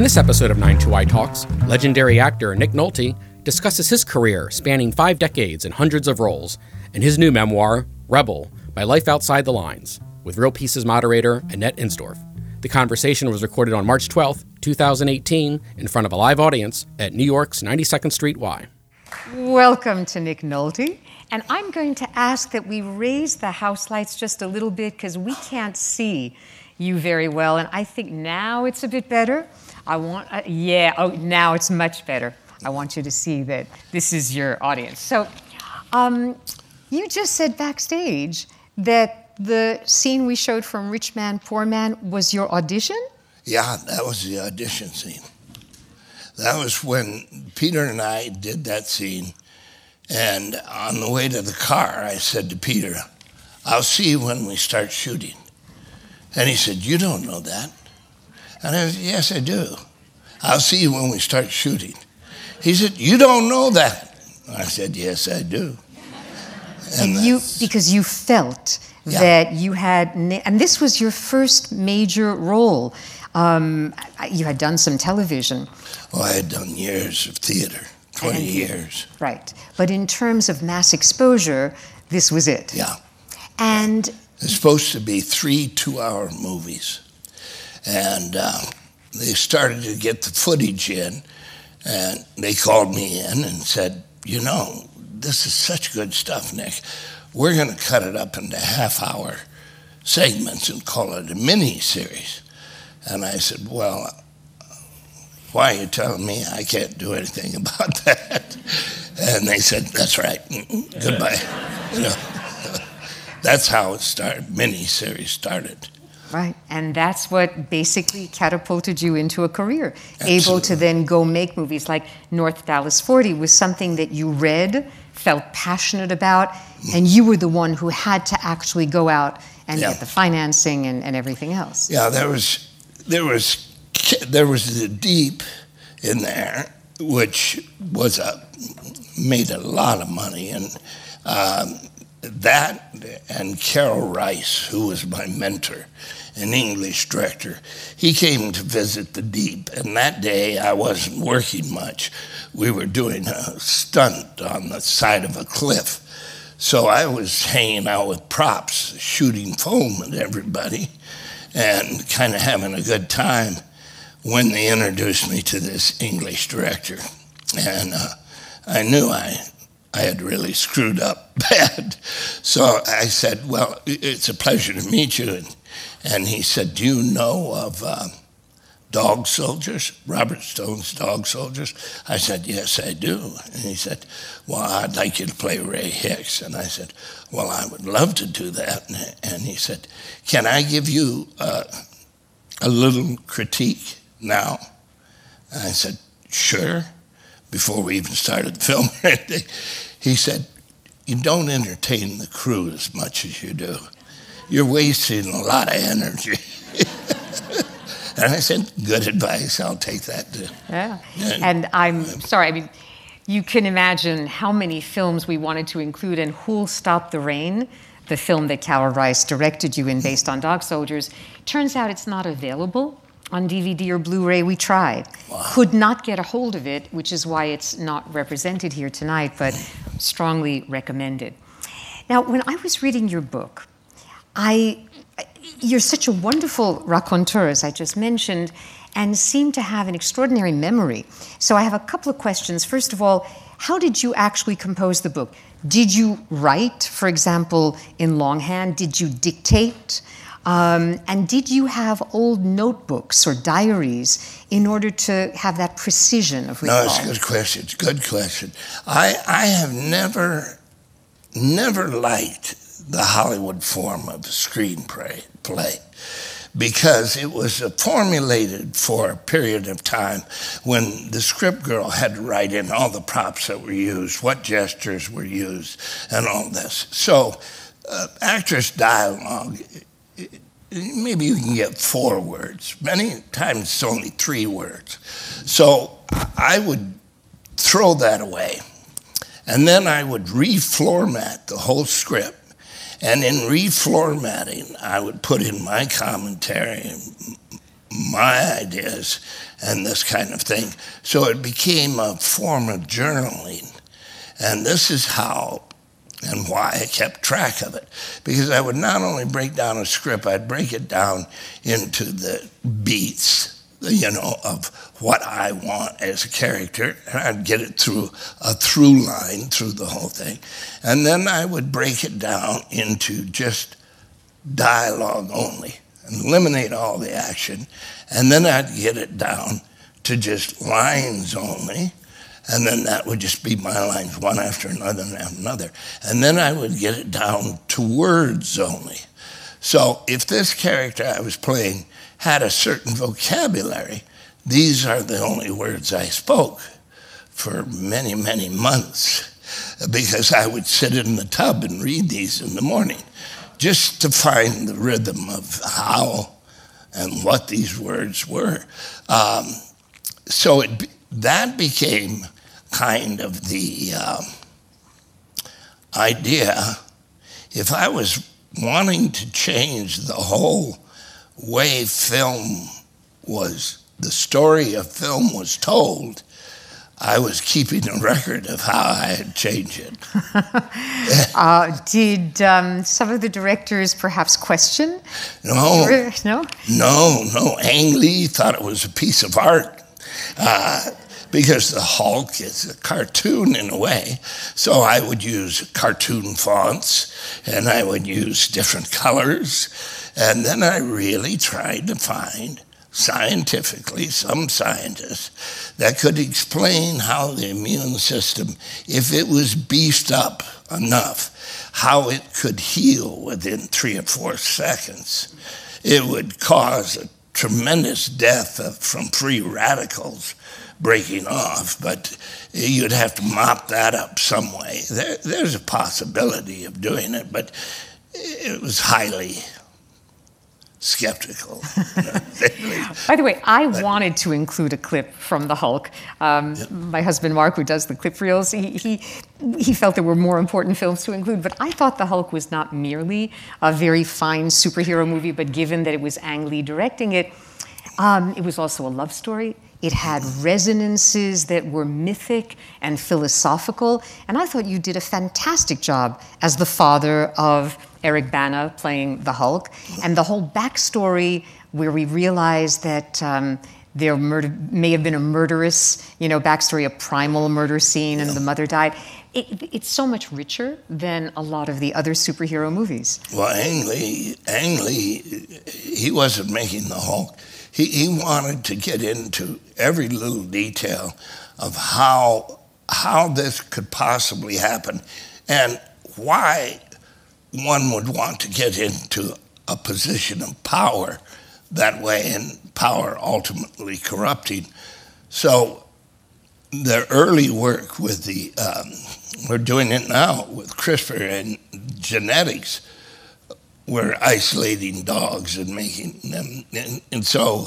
In this episode of 92Y Talks, legendary actor Nick Nolte discusses his career spanning five decades and hundreds of roles, in his new memoir, Rebel My Life Outside the Lines, with Reel Pieces moderator Annette Insdorf. The conversation was recorded on March 12, 2018, in front of a live audience at New York's 92nd Street Y. Welcome to Nick Nolte. And I'm going to ask that we raise the house lights just a little bit because we can't see you very well. And I think now it's a bit better. I want, uh, yeah, oh, now it's much better. I want you to see that this is your audience. So, um, you just said backstage that the scene we showed from Rich Man, Poor Man was your audition? Yeah, that was the audition scene. That was when Peter and I did that scene. And on the way to the car, I said to Peter, I'll see you when we start shooting. And he said, You don't know that. And I said, Yes, I do. I'll see you when we start shooting. He said, You don't know that. I said, Yes, I do. And, and you, because you felt yeah. that you had, and this was your first major role. Um, you had done some television. Oh, I had done years of theater, 20 and, years. Right. But in terms of mass exposure, this was it. Yeah. And it's supposed to be three two hour movies. And uh, they started to get the footage in, and they called me in and said, You know, this is such good stuff, Nick. We're going to cut it up into half hour segments and call it a mini series. And I said, Well, why are you telling me I can't do anything about that? And they said, That's right. Goodbye. You know, that's how it started, mini series started. Right, and that's what basically catapulted you into a career. Absolutely. Able to then go make movies like North Dallas 40 was something that you read, felt passionate about, and you were the one who had to actually go out and yeah. get the financing and, and everything else. Yeah, there was there was there was the deep in there, which was a made a lot of money, and um, that and Karel Reisz, who was my mentor, an English director, he came to visit the deep, and that day I wasn't working much. We were doing a stunt on the side of a cliff. So I was hanging out with props, shooting foam at everybody, and kind of having a good time when they introduced me to this English director. And uh, I knew I, I had really screwed up bad. So I said, Well, it's a pleasure to meet you. And, and he said, Do you know of uh, Dog Soldiers, Robert Stone's Dog Soldiers? I said, Yes, I do. And he said, Well, I'd like you to play Ray Hicks. And I said, Well, I would love to do that. And he said, Can I give you uh, a little critique? now? And I said, Sure, before we even started the film or anything. He said, You don't entertain the crew as much as you do. You're wasting a lot of energy. and I said, Good advice. I'll take that too. Yeah. And, and I'm sorry, I mean, you can imagine how many films we wanted to include, and Who'll Stop the Rain, the film that Karel Reisz directed you in based on Dog Soldiers. Turns out it's not available on DVD or Blu ray, we tried. Wow. Could not get a hold of it, which is why it's not represented here tonight, but strongly recommended. Now, when I was reading your book, I, you're such a wonderful raconteur, as I just mentioned, and seem to have an extraordinary memory. So I have a couple of questions. First of all, how did you actually compose the book? Did you write, for example, in longhand? Did you dictate? Um, and did you have old notebooks or diaries in order to have that precision of recall? No, it's a good question. It's a good question. I, I have never, never liked the Hollywood form of screenplay play because it was formulated for a period of time when the script girl had to write in all the props that were used, what gestures were used, and all this. So, uh, actress dialogue maybe you can get four words. Many times it's only three words. So I would throw that away. And then I would reformat the whole script. And in reformatting, I would put in my commentary my ideas and this kind of thing. So it became a form of journaling. And this is how and why I kept track of it. Because I would not only break down a script, I'd break it down into the beats, you know, of what I want as a character, and I'd get it through a through line through the whole thing. And then I would break it down into just dialogue only, and eliminate all the action, and then I'd get it down to just lines only and then that would just be my lines one after another and another. And then I would get it down to words only. So if this character I was playing had a certain vocabulary, these are the only words I spoke for many, many months because I would sit in the tub and read these in the morning just to find the rhythm of how and what these words were. Um, so it, that became kind of the uh, idea. If I was wanting to change the whole way film was, the story of film was told, I was keeping a record of how I had changed it. uh, did um, some of the directors perhaps question? No. No? No, no. Ang Lee thought it was a piece of art. Uh, because the Hulk is a cartoon in a way. So I would use cartoon fonts and I would use different colors. And then I really tried to find scientifically some scientists that could explain how the immune system, if it was beefed up enough, how it could heal within three or four seconds. It would cause a tremendous death of, from free radicals breaking off, but you'd have to mop that up some way. There, there's a possibility of doing it, but it was highly skeptical. By the way, I wanted to include a clip from the Hulk. Um, yep. My husband Mark, who does the clip reels, he, he, he felt there were more important films to include. But I thought the Hulk was not merely a very fine superhero movie, but given that it was Ang Lee directing it, um, it was also a love story. It had resonances that were mythic and philosophical. And I thought you did a fantastic job as the father of Eric Bana playing the Hulk. And the whole backstory where we realize that um, there murder, may have been a murderous, you know, backstory, a primal murder scene, and the mother died. It, it's so much richer than a lot of the other superhero movies. Well, Ang Lee, Ang Lee, he wasn't making the Hulk he, he wanted to get into every little detail of how, how this could possibly happen and why one would want to get into a position of power that way and power ultimately corrupting. So the early work with the, um, we're doing it now with CRISPR and genetics we're isolating dogs and making them. And, and so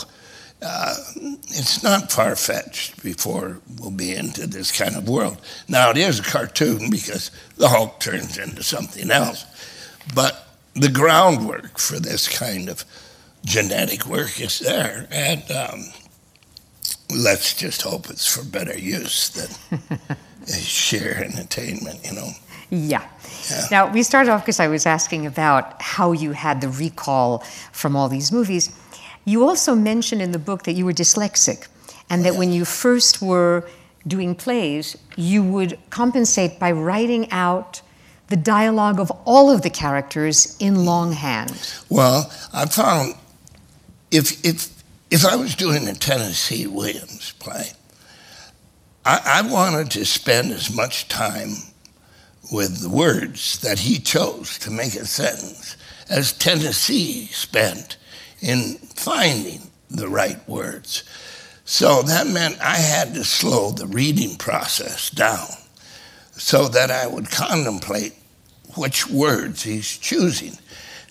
uh, it's not far fetched before we'll be into this kind of world. Now, it is a cartoon because the Hulk turns into something else. But the groundwork for this kind of genetic work is there. And um, let's just hope it's for better use than sheer entertainment, you know. Yeah. Yeah. Now, we started off because I was asking about how you had the recall from all these movies. You also mentioned in the book that you were dyslexic, and that when you first were doing plays, you would compensate by writing out the dialogue of all of the characters in longhand. Well, I found if, if, if I was doing a Tennessee Williams play, I, I wanted to spend as much time with the words that he chose to make a sentence, as Tennessee spent in finding the right words. So that meant I had to slow the reading process down so that I would contemplate which words he's choosing.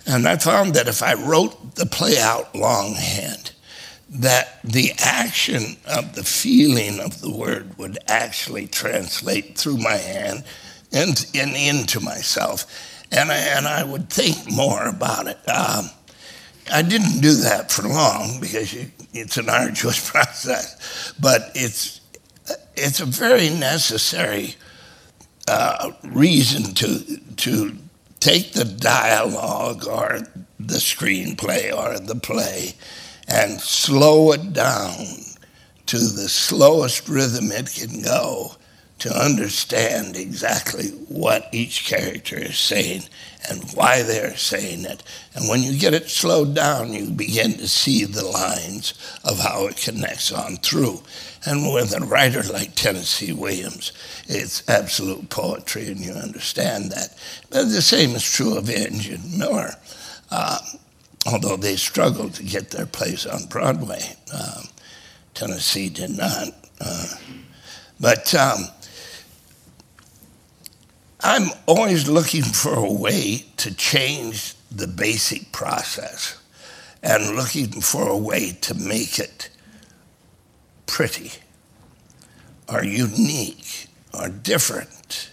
And I found that if I wrote the play out longhand, that the action of the feeling of the word would actually translate through my hand and, and into myself. And I, and I would think more about it. Um, I didn't do that for long because it's an arduous process, but it's it's a very necessary uh, reason to to take the dialogue or the screenplay or the play and slow it down to the slowest rhythm it can go to understand exactly what each character is saying and why they're saying it. And when you get it slowed down, you begin to see the lines of how it connects on through. And with a writer like Tennessee Williams, it's absolute poetry, and you understand that. But the same is true of Inge Miller, uh, although they struggled to get their place on Broadway. Um, Tennessee did not. Uh, but um, I'm always looking for a way to change the basic process and looking for a way to make it pretty or unique or different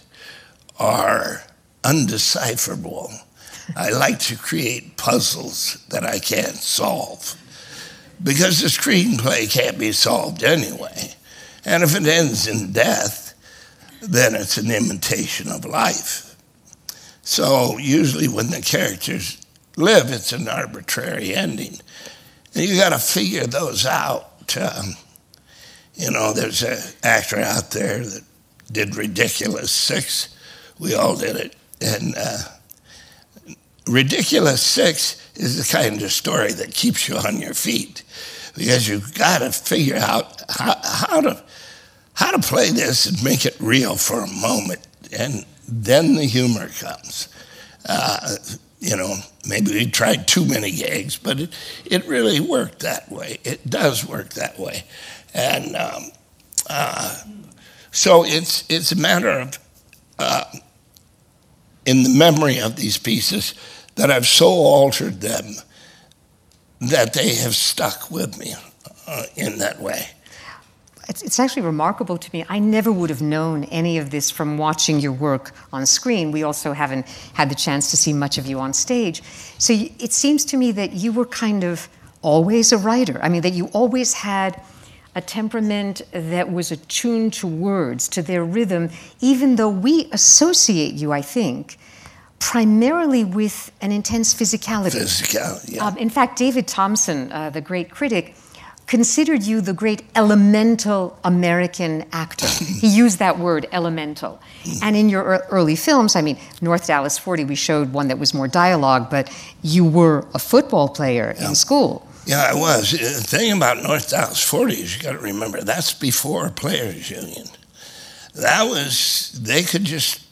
or undecipherable. I like to create puzzles that I can't solve because the screenplay can't be solved anyway. And if it ends in death, then it's an imitation of life. So usually when the characters live, it's an arbitrary ending. And you got to figure those out. Um, you know, there's an actor out there that did Ridiculous Six. We all did it. And uh, Ridiculous Six is the kind of story that keeps you on your feet because you've got to figure out how, how to how to play this and make it real for a moment, and then the humor comes. Uh, you know, maybe we tried too many gags, but it, it really worked that way. It does work that way. And um, uh, so it's, it's a matter of, uh, in the memory of these pieces, that I've so altered them that they have stuck with me uh, in that way it's, it's actually remarkable to me. I never would have known any of this from watching your work on screen. We also haven't had the chance to see much of you on stage. So it seems to me that you were kind of always a writer. I mean, that you always had a temperament that was attuned to words, to their rhythm, even though we associate you, I think, primarily with an intense physicality. Physicality, yeah. Um, in fact, David Thomson, uh, the great critic, considered you the great elemental American actor. he used that word, elemental. And in your early films, I mean, North Dallas 40, we showed one that was more dialogue, but you were a football player yeah. in school. Yeah, I was. The thing about North Dallas 40 is you got to remember that's before Players Union. That was, they could just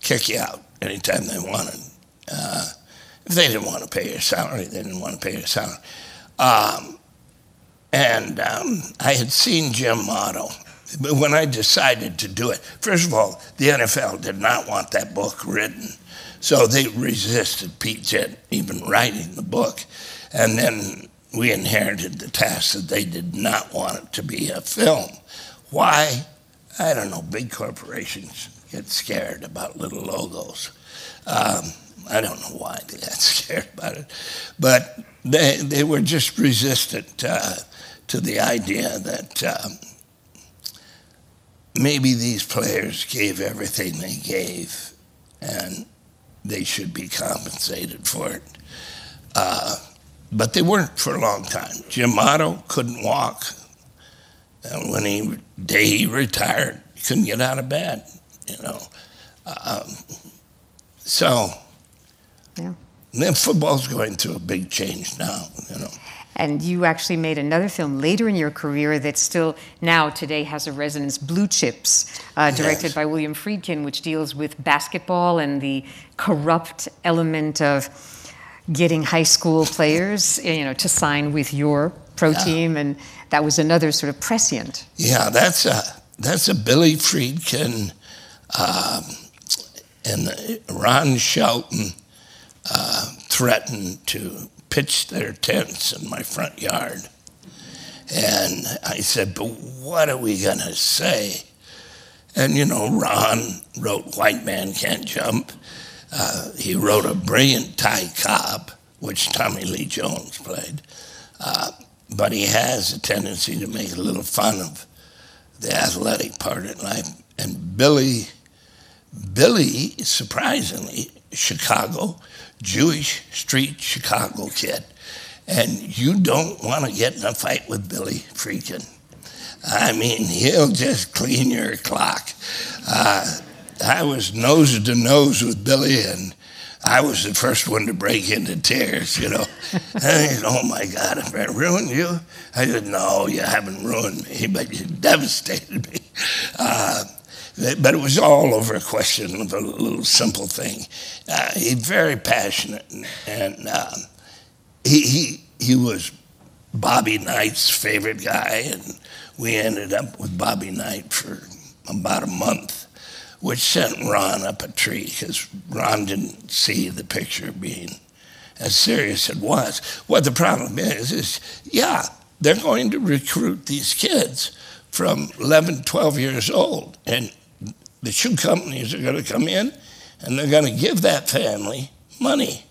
kick you out anytime they wanted. Uh, if they didn't want to pay your salary, they didn't want to pay your salary. Um, and um, I had seen Jim Otto. But when I decided to do it, first of all, the NFL did not want that book written. So they resisted Pete Gent even writing the book. And then we inherited the task that they did not want it to be a film. Why? I don't know. Big corporations get scared about little logos. Um, I don't know why they got scared about it, but they, they were just resistant. Uh, to the idea that um, maybe these players gave everything they gave and they should be compensated for it. Uh, but they weren't for a long time. Jim Otto couldn't walk. And when he day he retired, he couldn't get out of bed, you know. Um, so, yeah. football's going through a big change now, you know. And you actually made another film later in your career that still now today has a resonance, Blue Chips, uh, directed yes. by William Friedkin, which deals with basketball and the corrupt element of getting high school players, you know, to sign with your pro yeah. team, and that was another sort of prescient. Yeah, that's a that's a Billy Friedkin um, and Ron Shelton uh, threatened to pitched their tents in my front yard. And I said, But what are we going to say? And, you know, Ron wrote White Man Can't Jump. Uh, he wrote a brilliant Ty Cobb, which Tommy Lee Jones played. Uh, but he has a tendency to make a little fun of the athletic part of life. And Billy, Billy, surprisingly, Chicago, Jewish street Chicago kid. And you don't want to get in a fight with Billy Friedkin. I mean, he'll just clean your clock. Uh, I was nose to nose with Billy, and I was the first one to break into tears, you know. and said, oh my God, have I ruined you? I said, no, you haven't ruined me, but you devastated me. Uh, but it was all over a question of a little simple thing. Uh, he's very passionate, and, and uh, he, he, he was Bobby Knight's favorite guy, and we ended up with Bobby Knight for about a month, which sent Ron up a tree because Ron didn't see the picture being as serious as it was. What the problem is, is yeah, they're going to recruit these kids from 11, 12 years old, and the shoe companies are going to come in and they're going to give that family money.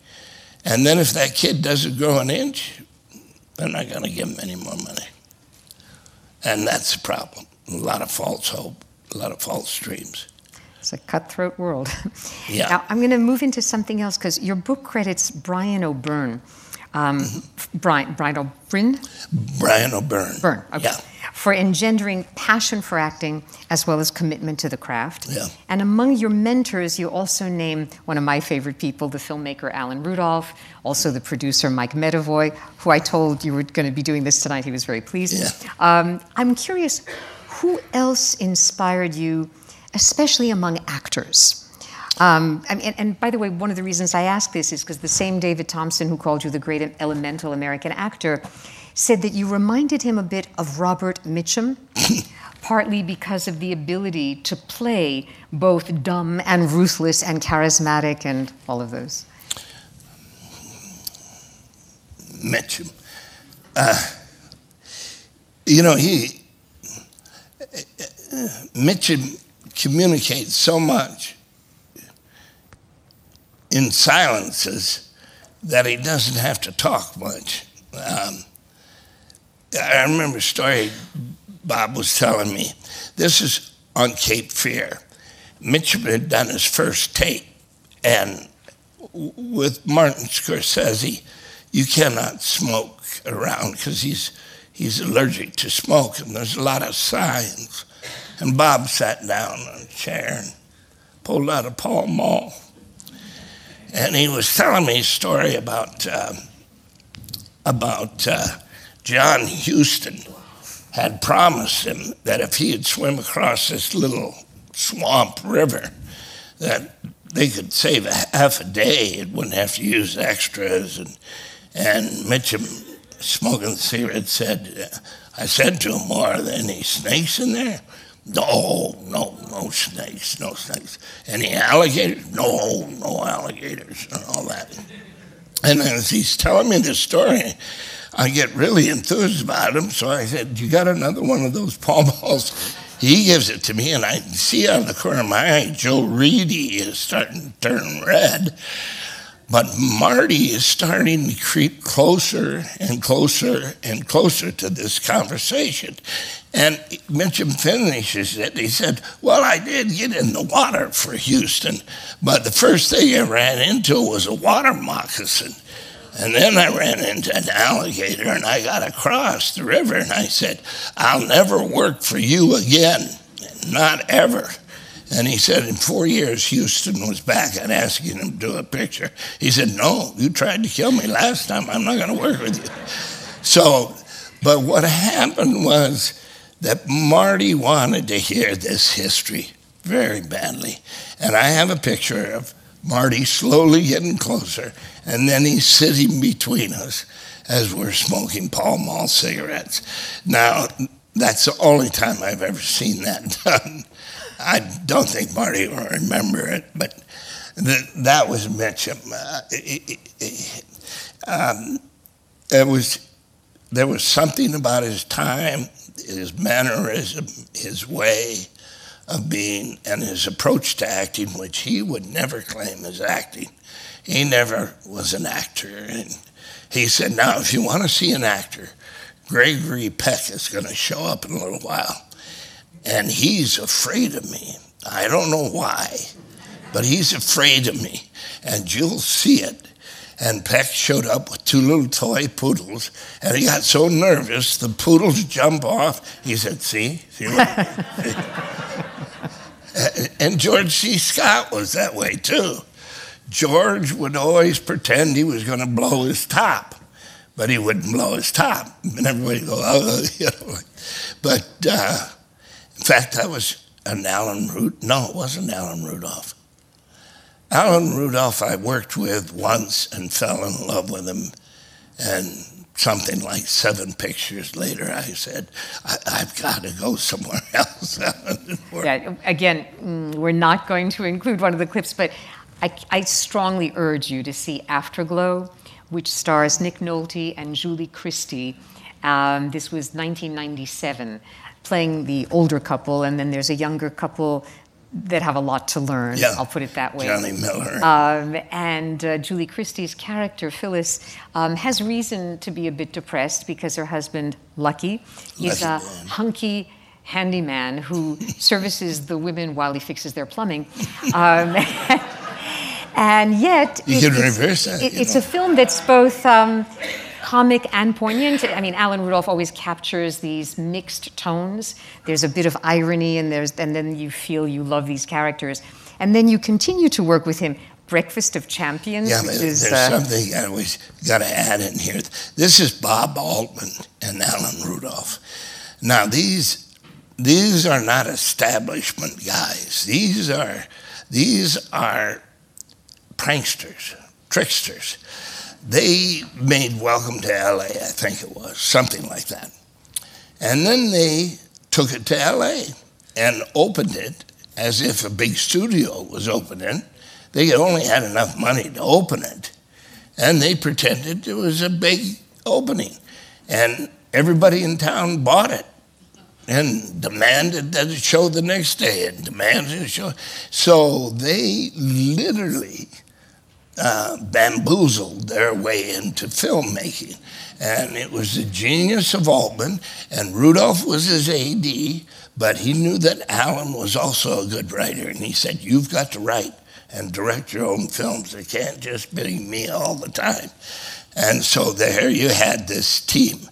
And then if that kid doesn't grow an inch, they're not going to give him any more money. And that's the problem. A lot of false hope, a lot of false dreams. It's a cutthroat world. Yeah. Now, I'm going to move into something else because your book credits Brian O'Byrne. Um, Mm-hmm. Brian, Brian O'Brien? Brian O'Byrne. Byrne, okay. Yeah. For engendering passion for acting as well as commitment to the craft. Yeah. And among your mentors, you also name one of my favorite people, the filmmaker Alan Rudolph, also the producer Mike Medavoy, who I told you were going to be doing this tonight. He was very pleased. Yeah. Um, I'm curious, who else inspired you, especially among actors? Um, I mean, and, and by the way, one of the reasons I ask this is because the same David Thomson, who called you the great elemental American actor, said that you reminded him a bit of Robert Mitchum, partly because of the ability to play both dumb and ruthless and charismatic and all of those. Mitchum. Uh, you know, he, Mitchum communicates so much in silences that he doesn't have to talk much. Um, I remember a story Bob was telling me. This is on Cape Fear. Mitchum had done his first tape, and with Martin Scorsese, you cannot smoke around because he's he's allergic to smoke, and there's a lot of signs. And Bob sat down on a chair and pulled out a Pall Mall, and he was telling me a story about uh, about uh, John Huston had promised him that if he would swim across this little swamp river, that they could save a half a day. It wouldn't have to use extras. And, and Mitchum, smoking the cigarette, said, I said to him, Are there any snakes in there? No, no, no snakes, no snakes. Any alligators? No, no alligators, and all that. And as he's telling me this story, I get really enthused about him. So I said, You got another one of those Pall Balls? He gives it to me, and I see out of the corner of my eye, Joe Reidy is starting to turn red. But Marty is starting to creep closer and closer and closer to this conversation. And Mitchum finishes it. He said, Well, I did get in the water for Huston, but the first thing I ran into was a water moccasin. And then I ran into an alligator and I got across the river and I said, I'll never work for you again. Not ever. And he said, in four years, Huston was back and asking him to do a picture. He said, No, you tried to kill me last time. I'm not going to work with you. So, but what happened was that Marty wanted to hear this history very badly. And I have a picture of Marty slowly getting closer, and then he's sitting between us as we're smoking Pall Mall cigarettes. Now, that's the only time I've ever seen that done. I don't think Marty will remember it, but th- that was Mitchum. Uh, it, it, um, it was, there was something about his time, his mannerism, his way of being, and his approach to acting, which he would never claim as acting. He never was an actor. And he said, Now, if you want to see an actor, Gregory Peck is going to show up in a little while. And he's afraid of me. I don't know why, but he's afraid of me. And you'll see it. And Peck showed up with two little toy poodles, and he got so nervous the poodles jump off. He said, "See, see." and George C. Scott was that way too. George would always pretend he was going to blow his top, but he wouldn't blow his top. And everybody go, oh, you know. But uh, in fact, I was an Alan Rudolph. No, it wasn't Alan Rudolph. Alan Rudolph I worked with once and fell in love with him. And something like seven pictures later, I said, I, have got to go somewhere else. yeah, again, mm, we're not going to include one of the clips, but I, I strongly urge you to see Afterglow, which stars Nick Nolte and Julie Christie. Um, this was 1997, playing the older couple, and then there's a younger couple that have a lot to learn. Yeah. I'll put it that way. Johnny Miller. Um, and uh, Julie Christie's character, Phyllis, um, has reason to be a bit depressed because her husband, Lucky, is a hunky handyman who services the women while he fixes their plumbing. Um, and yet, you it, can reverse that. It, it's know. a film that's both um, comic and poignant. I mean, Alan Rudolph always captures these mixed tones. There's a bit of irony, and there's and then you feel you love these characters, and then you continue to work with him. Breakfast of Champions. Yeah, is, there's uh, something I always got to add in here. This is Bob Altman and Alan Rudolph. Now these these are not establishment guys. These are these are pranksters, tricksters. They made Welcome to LA, I think it was, something like that. And then they took it to LA and opened it as if a big studio was opening. They only had enough money to open it. And they pretended it was a big opening. And everybody in town bought it and demanded that it show the next day and demanded it show. So they literally uh, bamboozled their way into filmmaking. And it was the genius of Altman, and Rudolph was his AD, but he knew that Alan was also a good writer, and he said, You've got to write and direct your own films. It can't just be me all the time. And so there you had this team.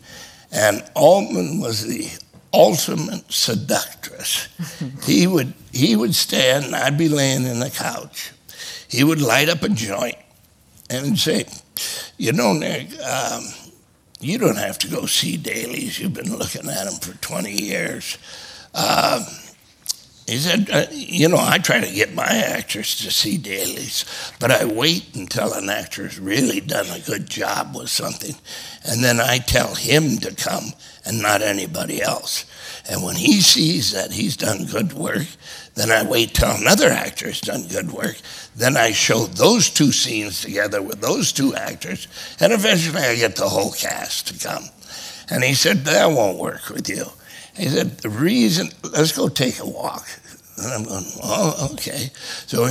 And Altman was the ultimate seductress. he would he would stand, and I'd be laying in the couch, he would light up a joint and say, You know, Nick, um, you don't have to go see dailies. You've been looking at them for 20 years. Um, he said, uh, You know, I try to get my actors to see dailies, but I wait until an actor's really done a good job with something, and then I tell him to come and not anybody else. And when he sees that he's done good work, then I wait till another actor has done good work. Then I show those two scenes together with those two actors, and eventually I get the whole cast to come. And he said, That won't work with you. He said, The reason, let's go take a walk. And I'm going, Oh, okay. So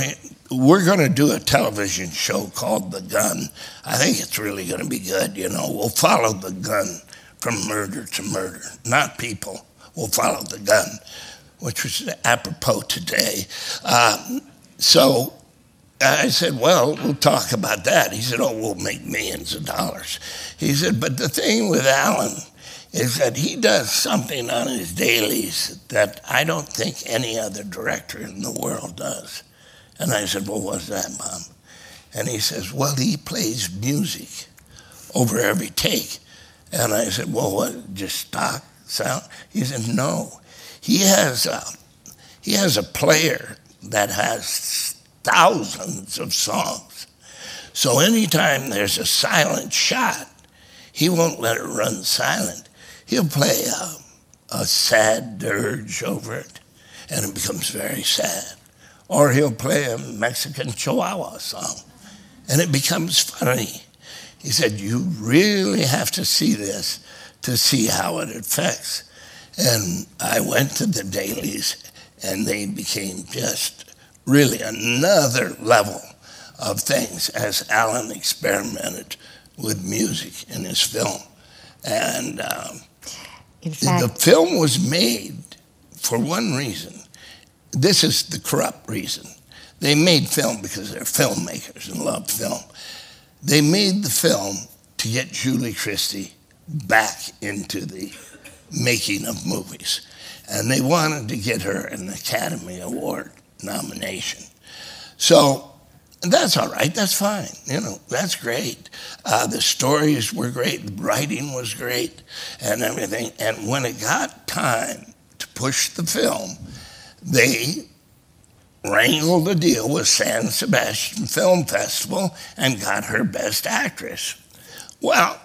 we're going to do a television show called The Gun. I think it's really going to be good. You know, we'll follow the gun from murder to murder, not people will follow the gun, which was apropos today. Um, so I said, Well, we'll talk about that. He said, Oh, we'll make millions of dollars. He said, But the thing with Alan is that he does something on his dailies that I don't think any other director in the world does. And I said, Well, what's that, Mom? And he says, Well, he plays music over every take. And I said, Well, what, just stock sound? He said, no. He has a, he has a player that has thousands of songs. So anytime there's a silent shot, he won't let it run silent. He'll play a, a sad dirge over it, and it becomes very sad. Or he'll play a Mexican Chihuahua song, and it becomes funny. He said, You really have to see this to see how it affects. And I went to the dailies, and they became just really another level of things as Alan experimented with music in his film. And um, fact, the film was made for one reason. This is the corrupt reason. They made film because they're filmmakers and love film. They made the film to get Julie Christie back into the making of movies. And they wanted to get her an Academy Award nomination. So that's all right. That's fine. You know, that's great. Uh, the stories were great. The writing was great and everything. And when it got time to push the film, they wrangled a deal with San Sebastian Film Festival and got her Best Actress. Well,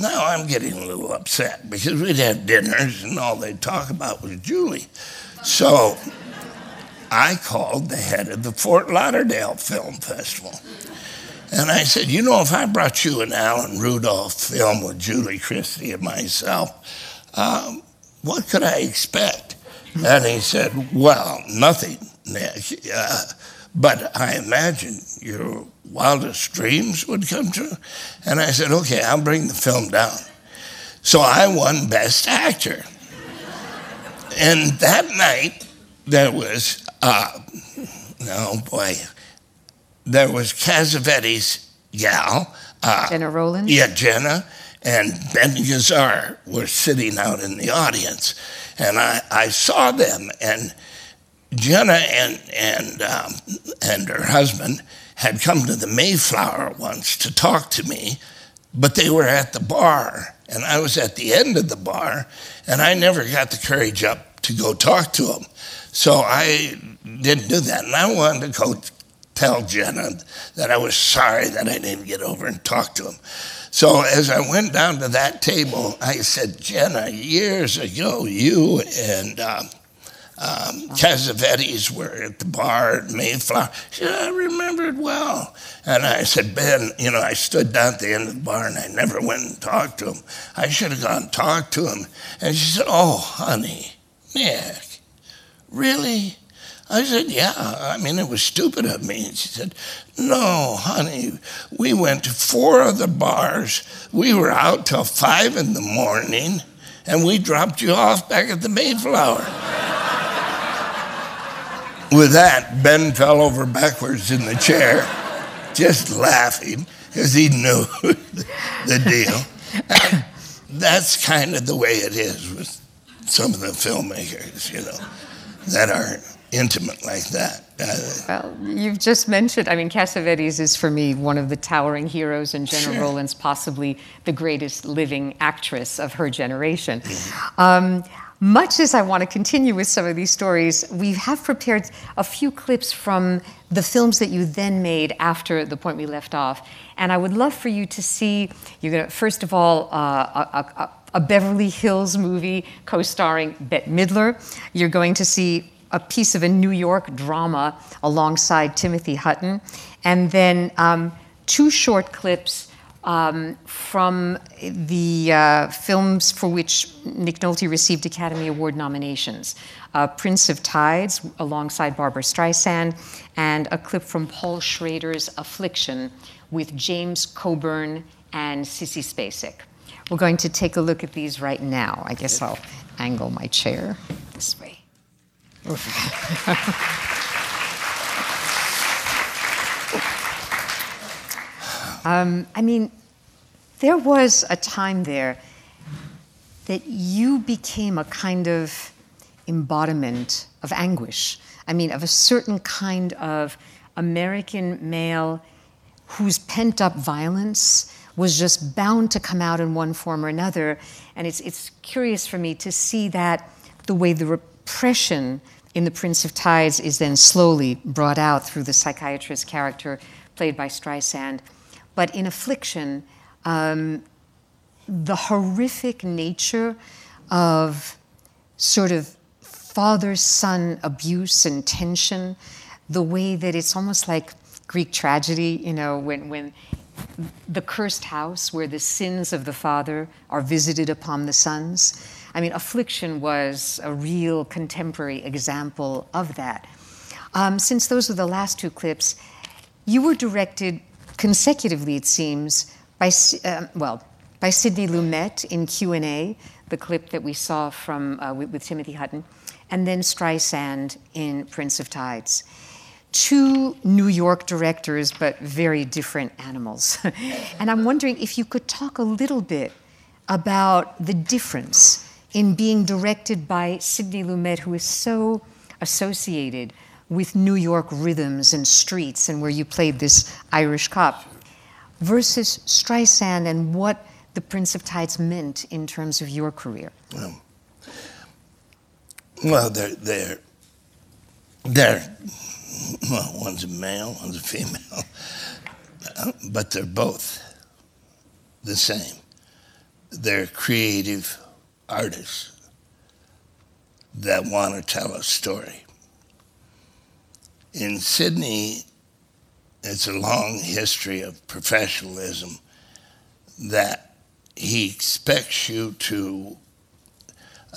now I'm getting a little upset because we'd have dinners and all they'd talk about was Julie. So I called the head of the Fort Lauderdale Film Festival. And I said, You know, if I brought you an Alan Rudolph film with Julie Christie and myself, um, what could I expect? And he said, Well, nothing, Nick. Uh, but I imagine your wildest dreams would come true. And I said, Okay, I'll bring the film down. So I won Best Actor. and that night, there was uh, oh boy, there was Cassavetes' gal. Uh, Gena Rowlands? Yeah, Gena. And Ben Gazzara were sitting out in the audience. And I, I saw them, and Gena and, and, um, and her husband had come to the Mayflower once to talk to me, but they were at the bar, and I was at the end of the bar, and I never got the courage up to go talk to them. So I didn't do that. And I wanted to go tell Gena that I was sorry that I didn't get over and talk to him. So as I went down to that table, I said, Gena, years ago, you and um, um, Cassavetes were at the bar at Mayflower. She said, I remember it well. And I said, Ben, you know, I stood down at the end of the bar and I never went and talked to him. I should have gone and talked to him. And she said, Oh, honey, Nick, Really? I said, Yeah. I mean, it was stupid of me. And she said, No, honey. We went to four other bars. We were out till five in the morning, and we dropped you off back at the Mayflower. With that, Ben fell over backwards in the chair, just laughing because he knew the deal. And that's kind of the way it is with some of the filmmakers, you know that are intimate like that. Uh, well, you've just mentioned, I mean, Cassavetes is for me one of the towering heroes, and Gena sure. Rowlands possibly the greatest living actress of her generation. Mm-hmm. Um, much as I want to continue with some of these stories, we have prepared a few clips from the films that you then made after the point we left off. And I would love for you to see, you're going to, first of all, uh, a, a, a Beverly Hills movie co starring Bette Midler. You're going to see a piece of a New York drama alongside Timothy Hutton. And then um, two short clips um, from the uh, films for which Nick Nolte received Academy Award nominations uh, Prince of Tides alongside Barbra Streisand, and a clip from Paul Schrader's Affliction with James Coburn and Sissy Spacek. We're going to take a look at these right now. I guess I'll angle my chair this way. um, I mean, there was a time there that you became a kind of embodiment of anguish. I mean, of a certain kind of American male whose pent up violence was just bound to come out in one form or another. And it's, it's curious for me to see that the way the repression in The Prince of Tides is then slowly brought out through the psychiatrist character played by Streisand. But in Affliction, um, the horrific nature of sort of father son abuse and tension, the way that it's almost like Greek tragedy, you know, when, when the cursed house where the sins of the father are visited upon the sons. I mean, affliction was a real contemporary example of that. Um, since those are the last two clips, You were directed consecutively, it seems, by uh, well by Sidney Lumet in Q and A, the clip that we saw from uh, with, with Timothy Hutton, and then Streisand in Prince of Tides two New York directors, but very different animals. and I'm wondering if you could talk a little bit about the difference in being directed by Sidney Lumet, who is so associated with New York rhythms and streets, and where you played this Irish cop, versus Streisand and what The Prince of Tides meant in terms of your career. Well, well they're, they're, they're well, one's a male, one's a female, but they're both the same. They're creative artists that want to tell a story. In Sidney, it's a long history of professionalism that he expects you to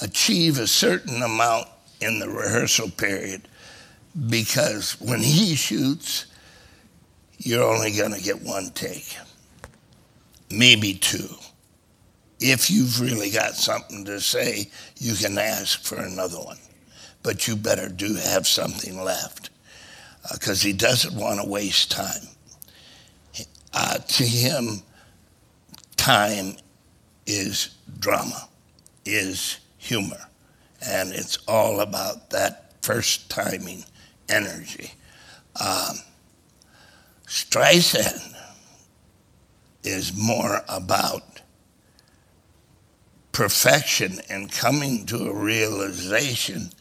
achieve a certain amount in the rehearsal period because when he shoots, you're only going to get one take, maybe two. If you've really got something to say, you can ask for another one. But you better do have something left because uh, he doesn't want to waste time. Uh, to him, time is drama, is humor, and it's all about that first timing energy. Um, Streisand is more about perfection and coming to a realization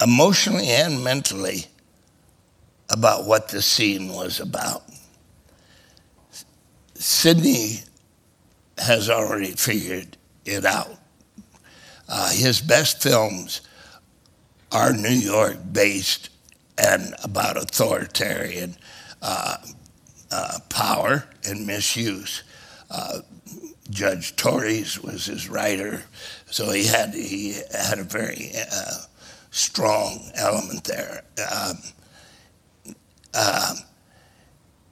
emotionally and mentally about what the scene was about. Sidney has already figured it out. Uh, his best films are New York based and about authoritarian uh, uh, power and misuse. Uh, Judge Torres was his writer, so he had he had a very uh, strong element there. Um, um,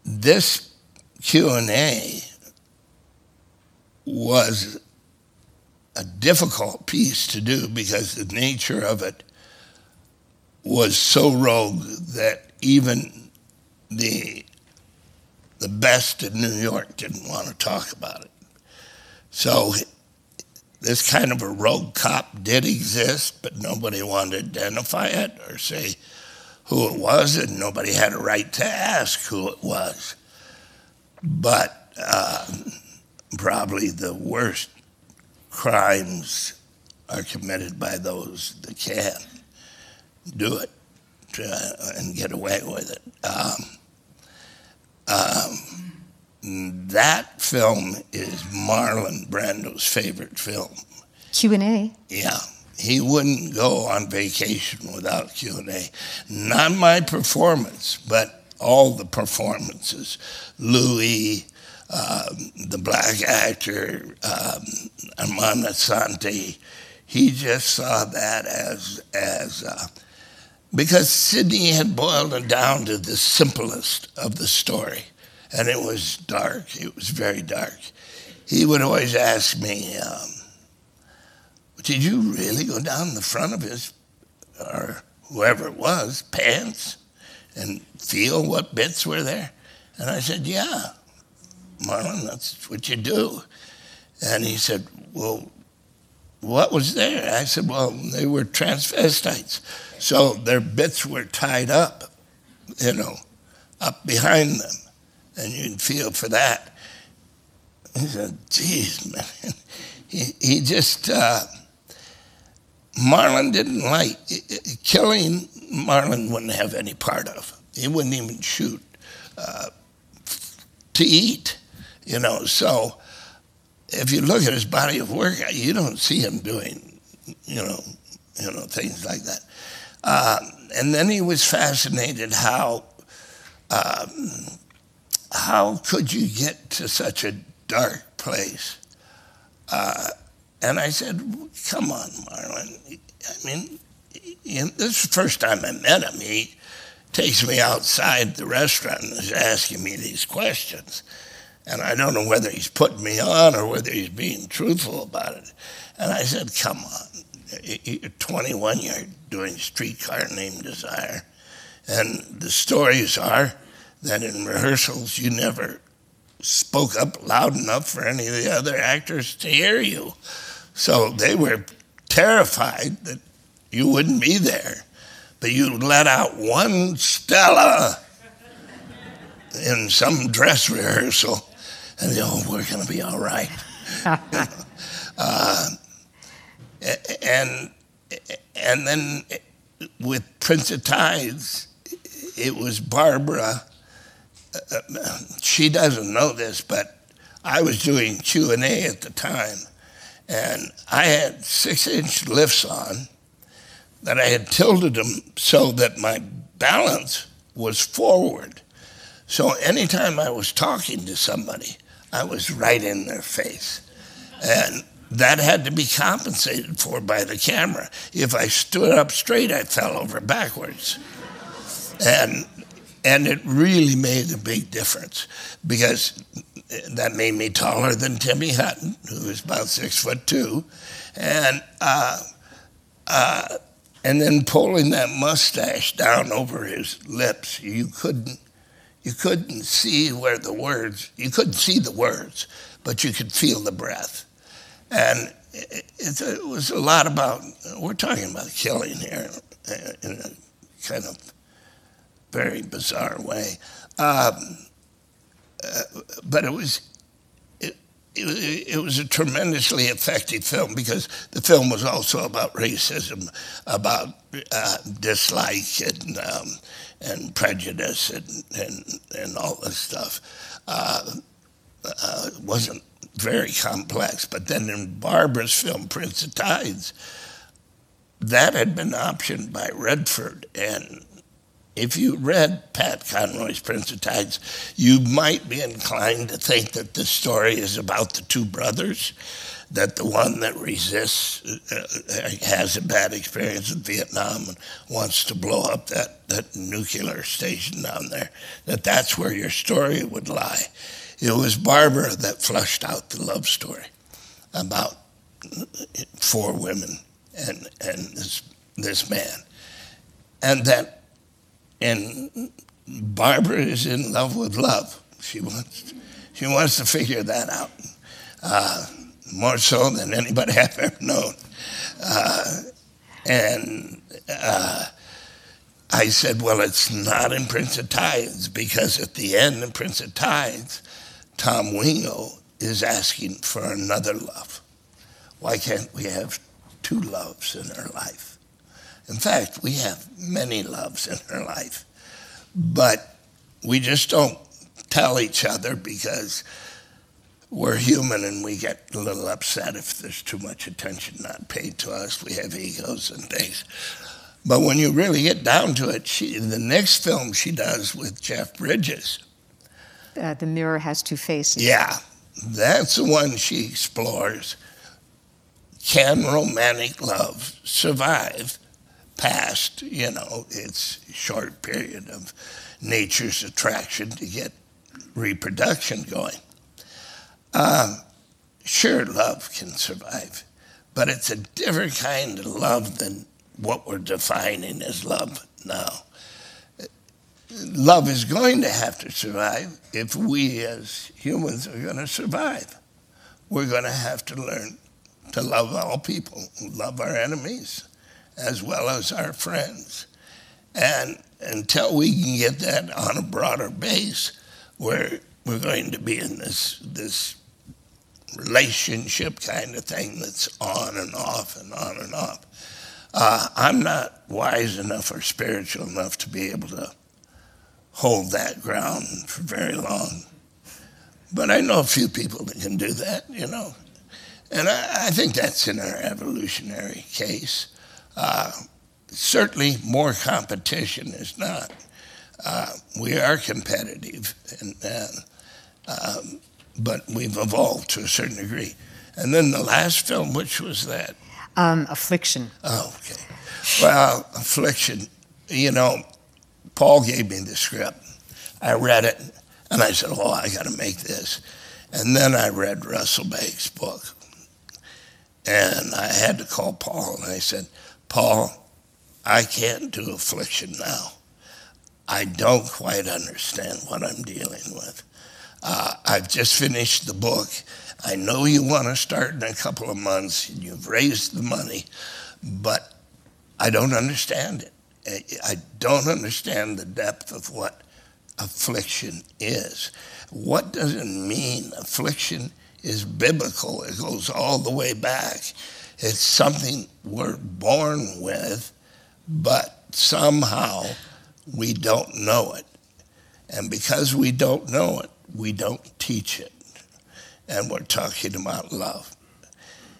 this Q and A was a difficult piece to do because the nature of it was so rogue that even the the best in New York didn't want to talk about it. So this kind of a rogue cop did exist, but nobody wanted to identify it or say who it was, and nobody had a right to ask who it was. But uh, probably the worst crimes are committed by those that can do it to, and get away with it. Um, um, that film is Marlon Brando's favorite film. Q and A. Yeah, he wouldn't go on vacation without Q and A. Not my performance, but all the performances. Louis, um, the black actor, um, Armand Assante, he just saw that as as uh, because Sidney had boiled it down to the simplest of the story, and it was dark. It was very dark. He would always ask me, um, "Did you really go down the front of his, or whoever it was, pants, and feel what bits were there?" And I said, "Yeah, Marlon, that's what you do." And he said, "Well, what was there?" I said, "Well, they were transvestites." So their bits were tied up, you know, up behind them. And you'd feel for that. He said, geez, man. He, he just, uh, Marlon didn't like, killing Marlon wouldn't have any part of. He wouldn't even shoot uh, to eat, you know. So if you look at his body of work, you don't see him doing, you know, you know, things like that. Uh, and then he was fascinated how um, how could you get to such a dark place? Uh, and I said, "Come on, Marlon. I mean, this is the first time I met him. He takes me outside the restaurant and is asking me these questions. And I don't know whether he's putting me on or whether he's being truthful about it. And I said, Come on, you're 21, you're doing Streetcar Named Desire. And the stories are that in rehearsals you never spoke up loud enough for any of the other actors to hear you. So they were terrified that you wouldn't be there. But you let out one Stella in some dress rehearsal, and they, oh, we're going to be all right. uh, and and then with Prince of Tides, it was Barbra. Uh, she doesn't know this, but I was doing Q and A at the time, and I had six-inch lifts on that I had tilted them so that my balance was forward. So anytime I was talking to somebody, I was right in their face. And that had to be compensated for by the camera. If I stood up straight, I fell over backwards. And, and it really made a big difference because that made me taller than Timmy Hutton, who was about six foot two. And, uh, uh, and then pulling that mustache down over his lips, you couldn't, you couldn't see where the words, you couldn't see the words, but you could feel the breath and it, it, was a lot about, we're talking about killing here in a kind of very bizarre way. Um, but it was, it, it, it, was a tremendously effective film because the film was also about racism, about uh, dislike and, um, and prejudice and, and, and all this stuff. Uh, uh, wasn't very complex. But then in Barbra's film, Prince of Tides, that had been optioned by Redford. And if you read Pat Conroy's Prince of Tides, you might be inclined to think that the story is about the two brothers, that the one that resists uh, has a bad experience in Vietnam and wants to blow up that, that nuclear station down there, that that's where your story would lie. It was Barbra that flushed out the love story about four women and, and this, this man. And that, and Barbra is in love with love. She wants, she wants to figure that out, uh, more so than anybody I've ever known. Uh, and uh, I said, well, it's not in Prince of Tides because at the end in Prince of Tides, Tom Wingo is asking for another love. Why can't we have two loves in our life? In fact, we have many loves in our life, but we just don't tell each other because we're human and we get a little upset if there's too much attention not paid to us. We have egos and things. But when you really get down to it, she, the next film she does with Jeff Bridges, uh, the mirror has two faces. Yeah, that's the one she explores. Can romantic love survive past, you know, its short period of nature's attraction to get reproduction going? Um, sure, love can survive, but it's a different kind of love than what we're defining as love now love is going to have to survive if we as humans are going to survive. We're going to have to learn to love all people, love our enemies as well as our friends. And until we can get that on a broader base, where we're going to be in this this relationship kind of thing that's on and off and on and off. Uh, I'm not wise enough or spiritual enough to be able to hold that ground for very long. But I know a few people that can do that, you know. And I, I think that's in our evolutionary case. Uh, certainly, more competition is not. Uh, we are competitive, and, um, but we've evolved to a certain degree. And then the last film, which was that? Um, Affliction. Oh, okay. Well, Affliction, you know, Paul gave me the script. I read it, and I said, "Oh, I got to make this." And then I read Russell Banks's book, and I had to call Paul, and I said, "Paul, I can't do affliction now. I don't quite understand what I'm dealing with. Uh, I've just finished the book. I know you want to start in a couple of months, and you've raised the money, but I don't understand it. I don't understand the depth of what affliction is. What does it mean? Affliction is biblical, it goes all the way back. It's something we're born with, but somehow we don't know it. And because we don't know it, we don't teach it. And we're talking about love.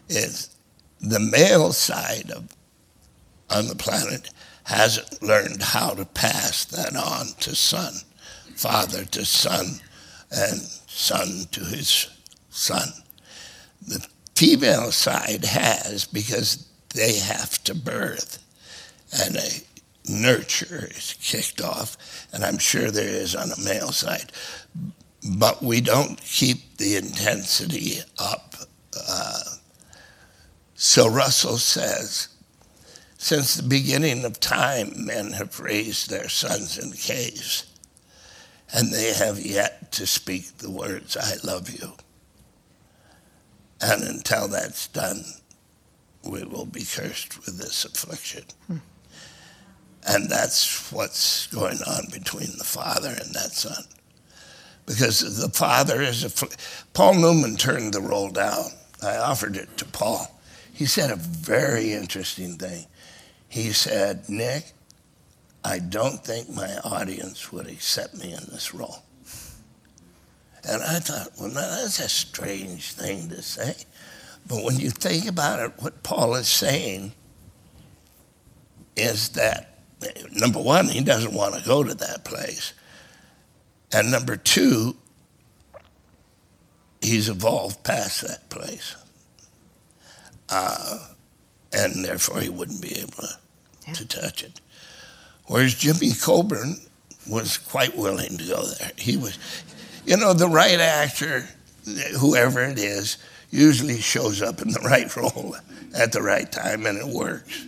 Is the male side of on the planet hasn't learned how to pass that on to son, father to son, and son to his son. The female side has because they have to birth, and a nurture is kicked off, and I'm sure there is on the male side. But we don't keep the intensity up. Uh, so Russell says since the beginning of time, men have raised their sons in caves, and they have yet to speak the words, I love you. And until that's done, we will be cursed with this affliction. Hmm. And that's what's going on between the father and that son. Because the father is a. Paul Newman turned the role down. I offered it to Paul. He said a very interesting thing he said, Nick, I don't think my audience would accept me in this role. And I thought, well, that's a strange thing to say. But when you think about it, what Paul is saying is that, number one, he doesn't want to go to that place. And number two, he's evolved past that place. Uh, and therefore he wouldn't be able to, yeah. to touch it. Whereas Jimmy Coburn was quite willing to go there. He was, you know, the right actor, whoever it is, usually shows up in the right role at the right time and it works.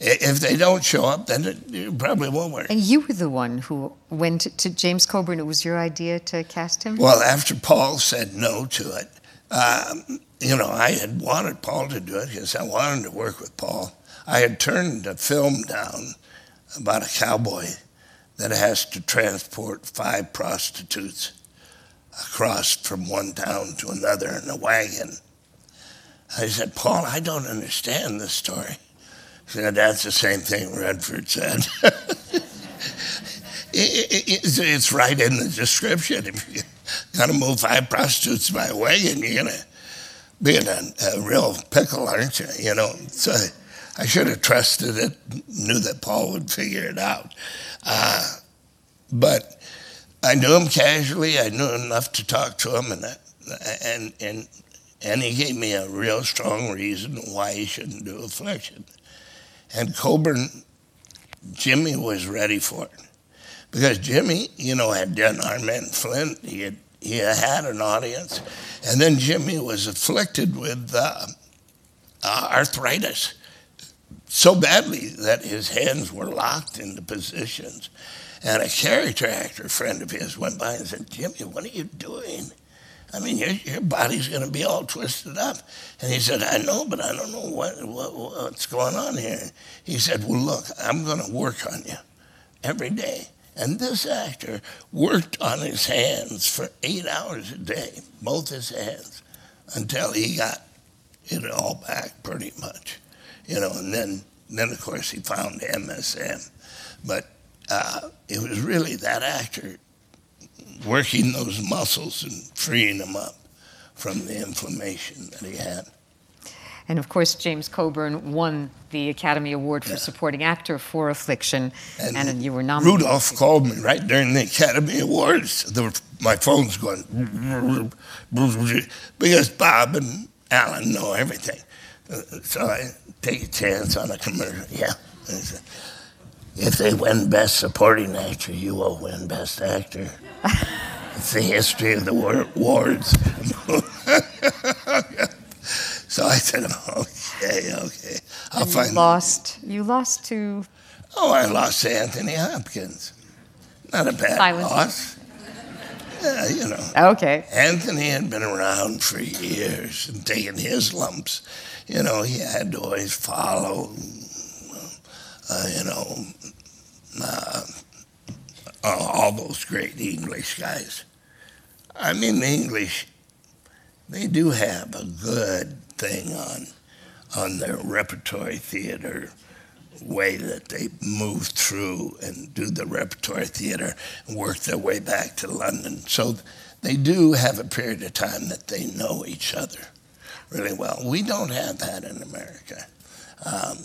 If they don't show up, then it, it probably won't work. And you were the one who went to James Coburn. It was your idea to cast him? Well, after Paul said no to it, um, you know, I had wanted Paul to do it because I wanted to work with Paul. I had turned a film down about a cowboy that has to transport five prostitutes across from one town to another in a wagon. I said, Paul, I don't understand this story. He said, that's the same thing Redford said. it's right in the description. If you're going to move five prostitutes by wagon, you're going to be in a, a, real pickle, aren't you? You know, so I should have trusted it, knew that Paul would figure it out. Uh, but I knew him casually. I knew enough to talk to him, and and and and he gave me a real strong reason why he shouldn't do affliction. And Coburn, Jimmy was ready for it because Jimmy, you know, had done Our Man Flint. He had he had an audience. And then Jimmy was afflicted with uh, uh, arthritis so badly that his hands were locked into positions. And a character actor friend of his went by and said, Jimmy, what are you doing? I mean, your, your body's going to be all twisted up. And he said, I know, but I don't know what, what, what's going on here. He said, Well, look, I'm going to work on you every day. And this actor worked on his hands for eight hours a day, both his hands, until he got it all back pretty much. You know, and then, then of course, he found MSM. But uh, it was really that actor working those muscles and freeing them up from the inflammation that he had. And of course, James Coburn won the Academy Award for yeah. Supporting Actor for Affliction, and, and, you were nominated. Rudolph called me right during the Academy Awards. Were, my phone's going because Bob and Alan know everything. So I take a chance on a commercial. Yeah. If they win Best Supporting Actor, you will win Best Actor. it's the history of the war- awards. so I said, okay, okay. I'll And find. you lost. You lost to Oh, I lost to Anthony Hopkins. Not a bad Silence. loss. Yeah, you know. okay. Anthony had been around for years and taking his lumps. You know, he had to always follow, uh, you know, uh, all those great English guys. I mean, the English, they do have a good thing on, on their repertory theater way that they move through and do the repertory theater and work their way back to London. So they do have a period of time that they know each other really well. We don't have that in America. Um,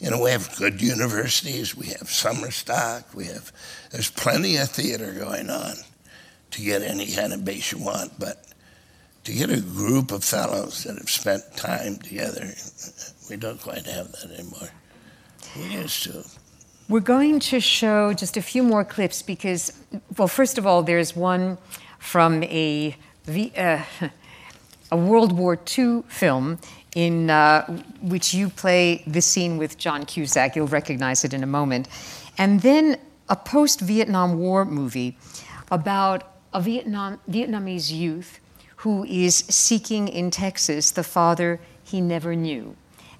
you know, we have good universities, we have summer stock, we have, there's plenty of theater going on to get any kind of base you want, but to get a group of fellows that have spent time together, we don't quite have that anymore. We used to. We're going to show just a few more clips because, well, first of all, there's one from a, uh, a World War II film in uh, which you play the scene with John Cusack. You'll recognize it in a moment. And then a post Vietnam War movie about a Vietnam, Vietnamese youth who is seeking in Texas the father he never knew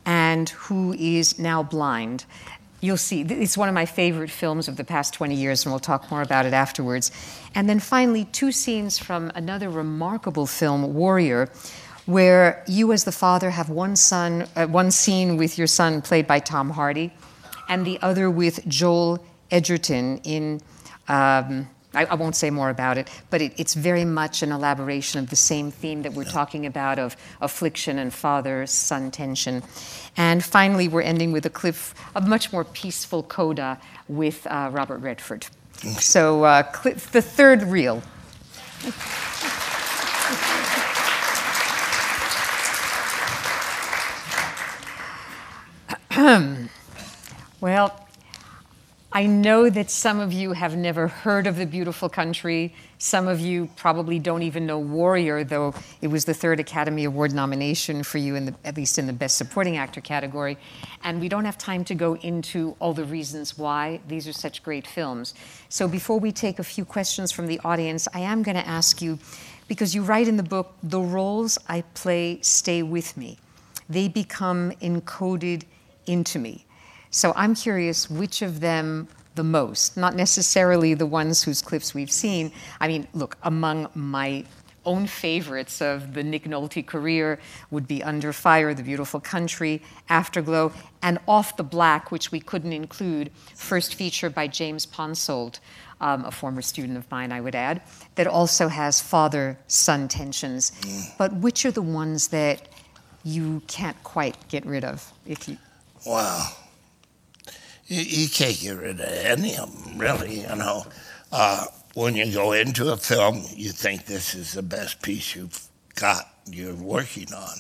and who is now blind. You'll see, it's one of my favorite films of the past 20 years, and we'll talk more about it afterwards. And then finally, two scenes from another remarkable film, Warrior, where you, as the father, have one son, uh, one scene with your son played by Tom Hardy, and the other with Joel Edgerton in. Um, I, I, won't say more about it, but it, it's very much an elaboration of the same theme that we're talking about of affliction and father son tension. And finally, we're ending with a clip of much more peaceful coda with uh, Robert Redford. So, uh, clip, the third reel. well, I know that some of you have never heard of the beautiful country. Some of you probably don't even know Warrior, though it was the third Academy Award nomination for you, in the, at least in the Best Supporting Actor category. And we don't have time to go into all the reasons why these are such great films. So before we take a few questions from the audience, I am going to ask you, because you write in the book, the roles I play stay with me. They become encoded into me. So I'm curious which of them the most, not necessarily the ones whose clips we've seen. I mean, look, among my own favorites of the Nick Nolte career would be Under Fire, The Beautiful Country, Afterglow, and Off the Black, which we couldn't include, first feature by James Ponsoldt, um, a former student of mine, I would add, that also has father son tensions. But which are the ones that you can't quite get rid of? If you Wow. You, you can't get rid of any of them, really. You know, uh, when you go into a film, you think this is the best piece you've got, you're working on.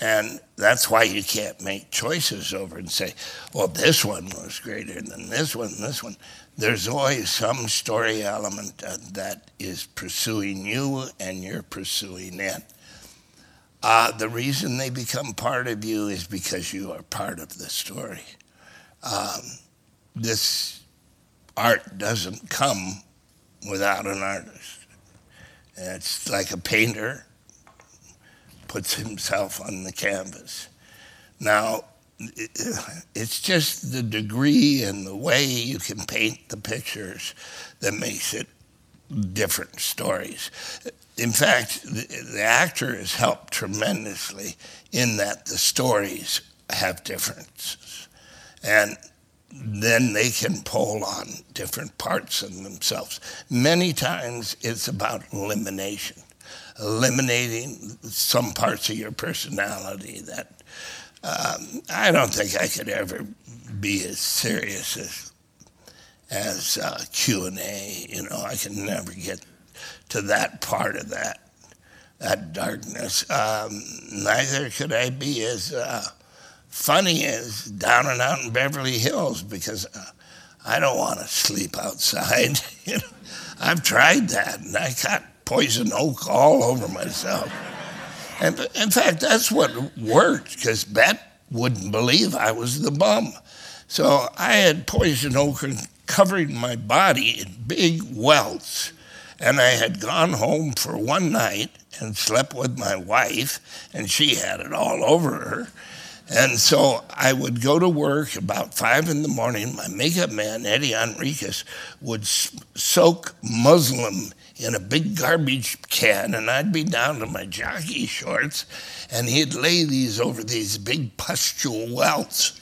And that's why you can't make choices over and say, well, this one was greater than this one, this one. There's always some story element uh, that is pursuing you and you're pursuing it. Uh, the reason they become part of you is because you are part of the story. Um, this art doesn't come without an artist. It's like a painter puts himself on the canvas. Now, it's just the degree and the way you can paint the pictures that makes it different stories. In fact, the, the actor helped tremendously in that the stories have differences. And then they can pull on different parts of themselves. Many times it's about elimination, eliminating some parts of your personality that um, I don't think I could ever be as serious as as uh, Q and A. You know, I can never get to that part of that that darkness. Um, neither could I be as uh, funny as down and out in Beverly Hills because uh, I don't want to sleep outside. you know, I've tried that, and I got poison oak all over myself. And in fact, that's what worked because Bette wouldn't believe I was the bum. So I had poison oak covering my body in big welts. And I had gone home for one night and slept with my wife, and she had it all over her. And so I would go to work about five in the morning. My makeup man, Eddie Enriquez, would soak muslin in a big garbage can, and I'd be down to my jockey shorts, and he'd lay these over these big pustule welts.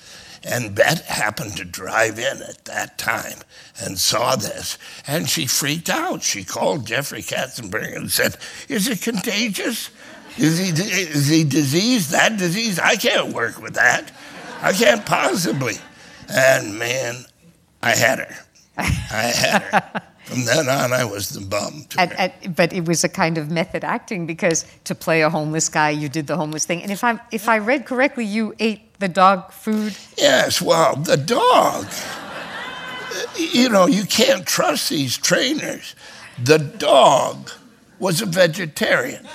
And Bette happened to drive in at that time and saw this, and she freaked out. She called Jeffrey Katzenberg and said, Is it contagious? Is he, is he diseased? That disease? I can't work with that. I can't possibly. And man, I had her. I had her. From then on, I was the bum. But it was a kind of method acting because to play a homeless guy, you did the homeless thing. And if I if I read correctly, you ate the dog food. Yes, well, the dog. you know, you can't trust these trainers. The dog was a vegetarian.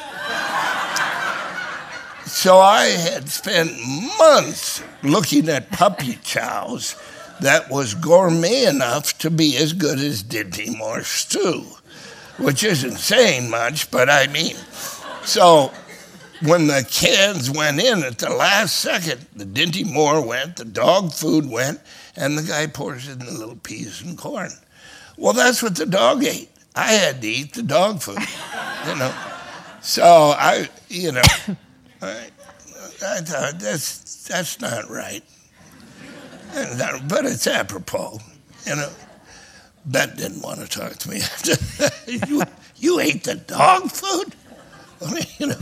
So I had spent months looking at puppy chows that was gourmet enough to be as good as Dinty Moore stew, which isn't saying much, but I mean. So when the cans went in at the last second, the Dinty Moore went, the dog food went, and the guy pours in the little peas and corn. Well, that's what the dog ate. I had to eat the dog food, you know. So I, you know, I, I thought that's that's not right but it's apropos, you know. Bette didn't want to talk to me. After. you, you ate the dog food? I mean, you know.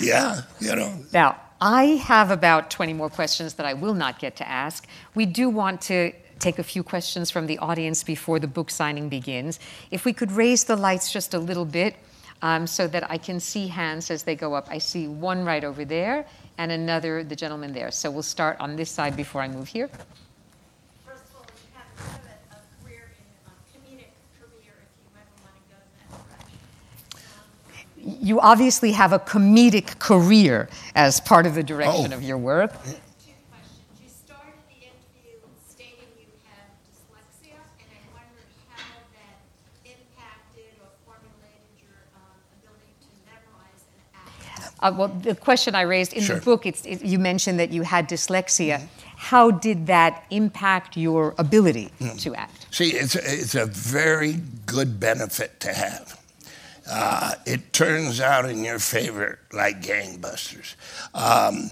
Yeah, you know. Now, I have about 20 more questions that I will not get to ask. We do want to take a few questions from the audience before the book signing begins. If we could raise the lights just a little bit um, so that I can see hands as they go up. I see one right over there and another, the gentleman there. So we'll start on this side before I move here. You obviously have a comedic career as part of the direction oh. of your work. Uh, well, the question I raised in sure. the book, it, you mentioned that you had dyslexia. Mm-hmm. How did that impact your ability mm. to act? See, it's a, it's a very good benefit to have. Uh, it turns out in your favor like gangbusters. Um,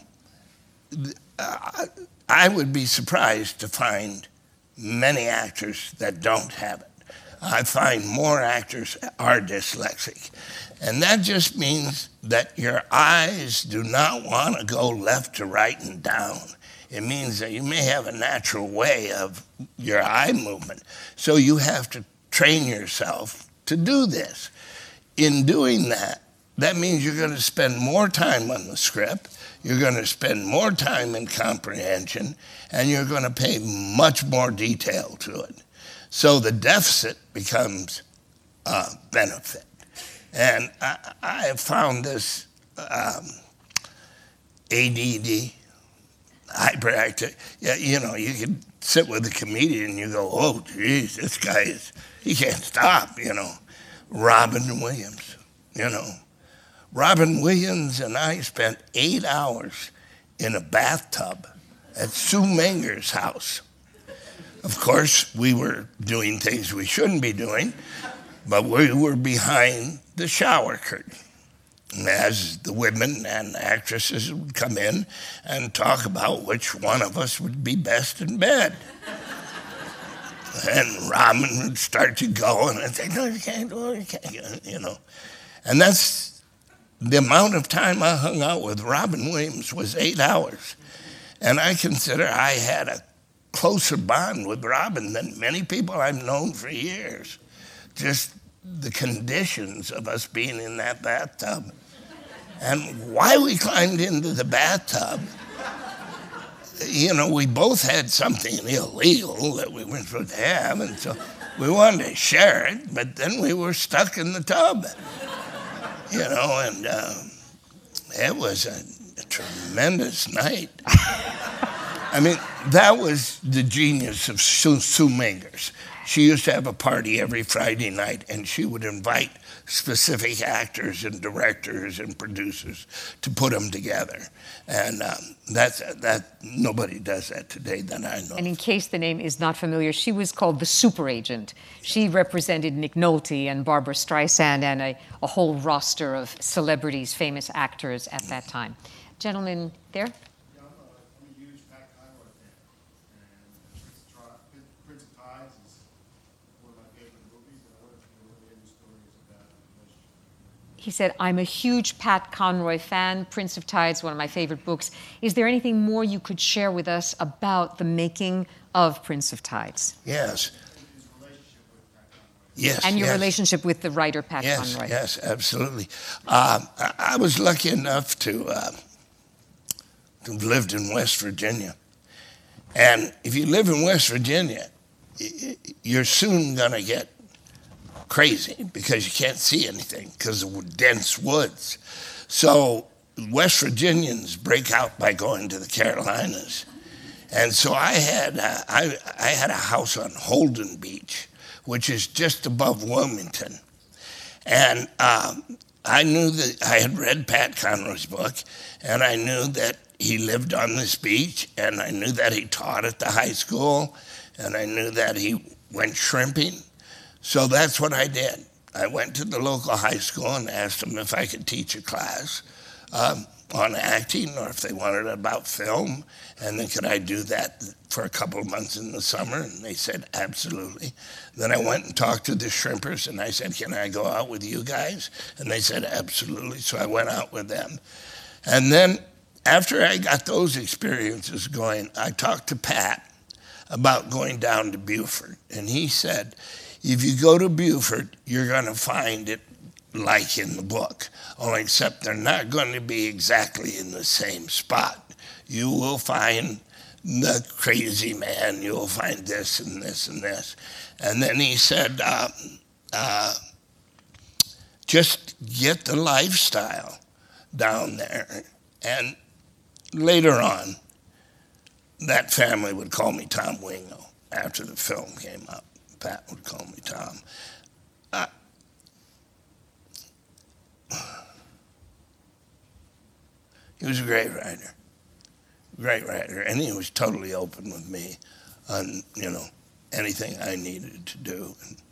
uh, I would be surprised to find many actors that don't have it. I find more actors are dyslexic. And that just means that your eyes do not want to go left to right and down. It means that you may have a natural way of your eye movement. So you have to train yourself to do this. In doing that, that means you're going to spend more time on the script, you're going to spend more time in comprehension, and you're going to pay much more detail to it. So the deficit becomes a benefit. And I, I have found this um, ADD, hyperactive. Yeah, you know, you can sit with a comedian and you go, oh, geez, this guy is, he can't stop, you know. Robin Williams, you know. Robin Williams and I spent eight hours in a bathtub at Sue Mengers' house. Of course, we were doing things we shouldn't be doing, but we were behind the shower curtain. And as the women and actresses would come in and talk about which one of us would be best in bed. And Robin would start to go, and I'd say, No, you can't, oh, you can't, you know. And that's the amount of time I hung out with Robin Williams was eight hours. And I consider I had a closer bond with Robin than many people I've known for years. Just the conditions of us being in that bathtub. And why we climbed into the bathtub, you know, we both had something illegal that we weren't supposed to have, and so we wanted to share it, but then we were stuck in the tub, you know, and uh, it was a, a tremendous night. I mean, that was the genius of Sue, Sue. She used to have a party every Friday night, and she would invite specific actors and directors and producers to put them together. And um, that's that nobody does that today that I know. And in case the name is not familiar, she was called the super agent. She represented Nick Nolte and Barbra Streisand and a, a whole roster of celebrities, famous actors at that time. Gentlemen, there. He said, I'm a huge Pat Conroy fan. Prince of Tides, one of my favorite books. Is there anything more you could share with us about the making of Prince of Tides? Yes. Yes. And your yes. relationship with the writer Pat yes, Conroy. Yes, absolutely. Um, I, was lucky enough to, uh, to have lived in West Virginia. And if you live in West Virginia, you're soon going to get crazy because you can't see anything because of dense woods. So West Virginians break out by going to the Carolinas. And so I had, uh, I, I had a house on Holden Beach, which is just above Wilmington. And um, I knew that I had read Pat Conroy's book, and I knew that he lived on this beach, and I knew that he taught at the high school, and I knew that he went shrimping. So that's what I did. I went to the local high school and asked them if I could teach a class um, on acting or if they wanted about film. And then could I do that for a couple of months in the summer? And they said, absolutely. Then I went and talked to the shrimpers and I said, can I go out with you guys? And they said, absolutely. So I went out with them. And then after I got those experiences going, I talked to Pat about going down to Beaufort. And he said, if you go to Beaufort, you're going to find it like in the book, only except they're not going to be exactly in the same spot. You will find the crazy man, you'll find this and this and this. And then he said, uh, uh, just get the lifestyle down there. And later on, that family would call me Tom Wingo after the film came up. Pat would call me Tom. Uh, he was a great writer, great writer, and he was totally open with me on you know anything I needed to do. And,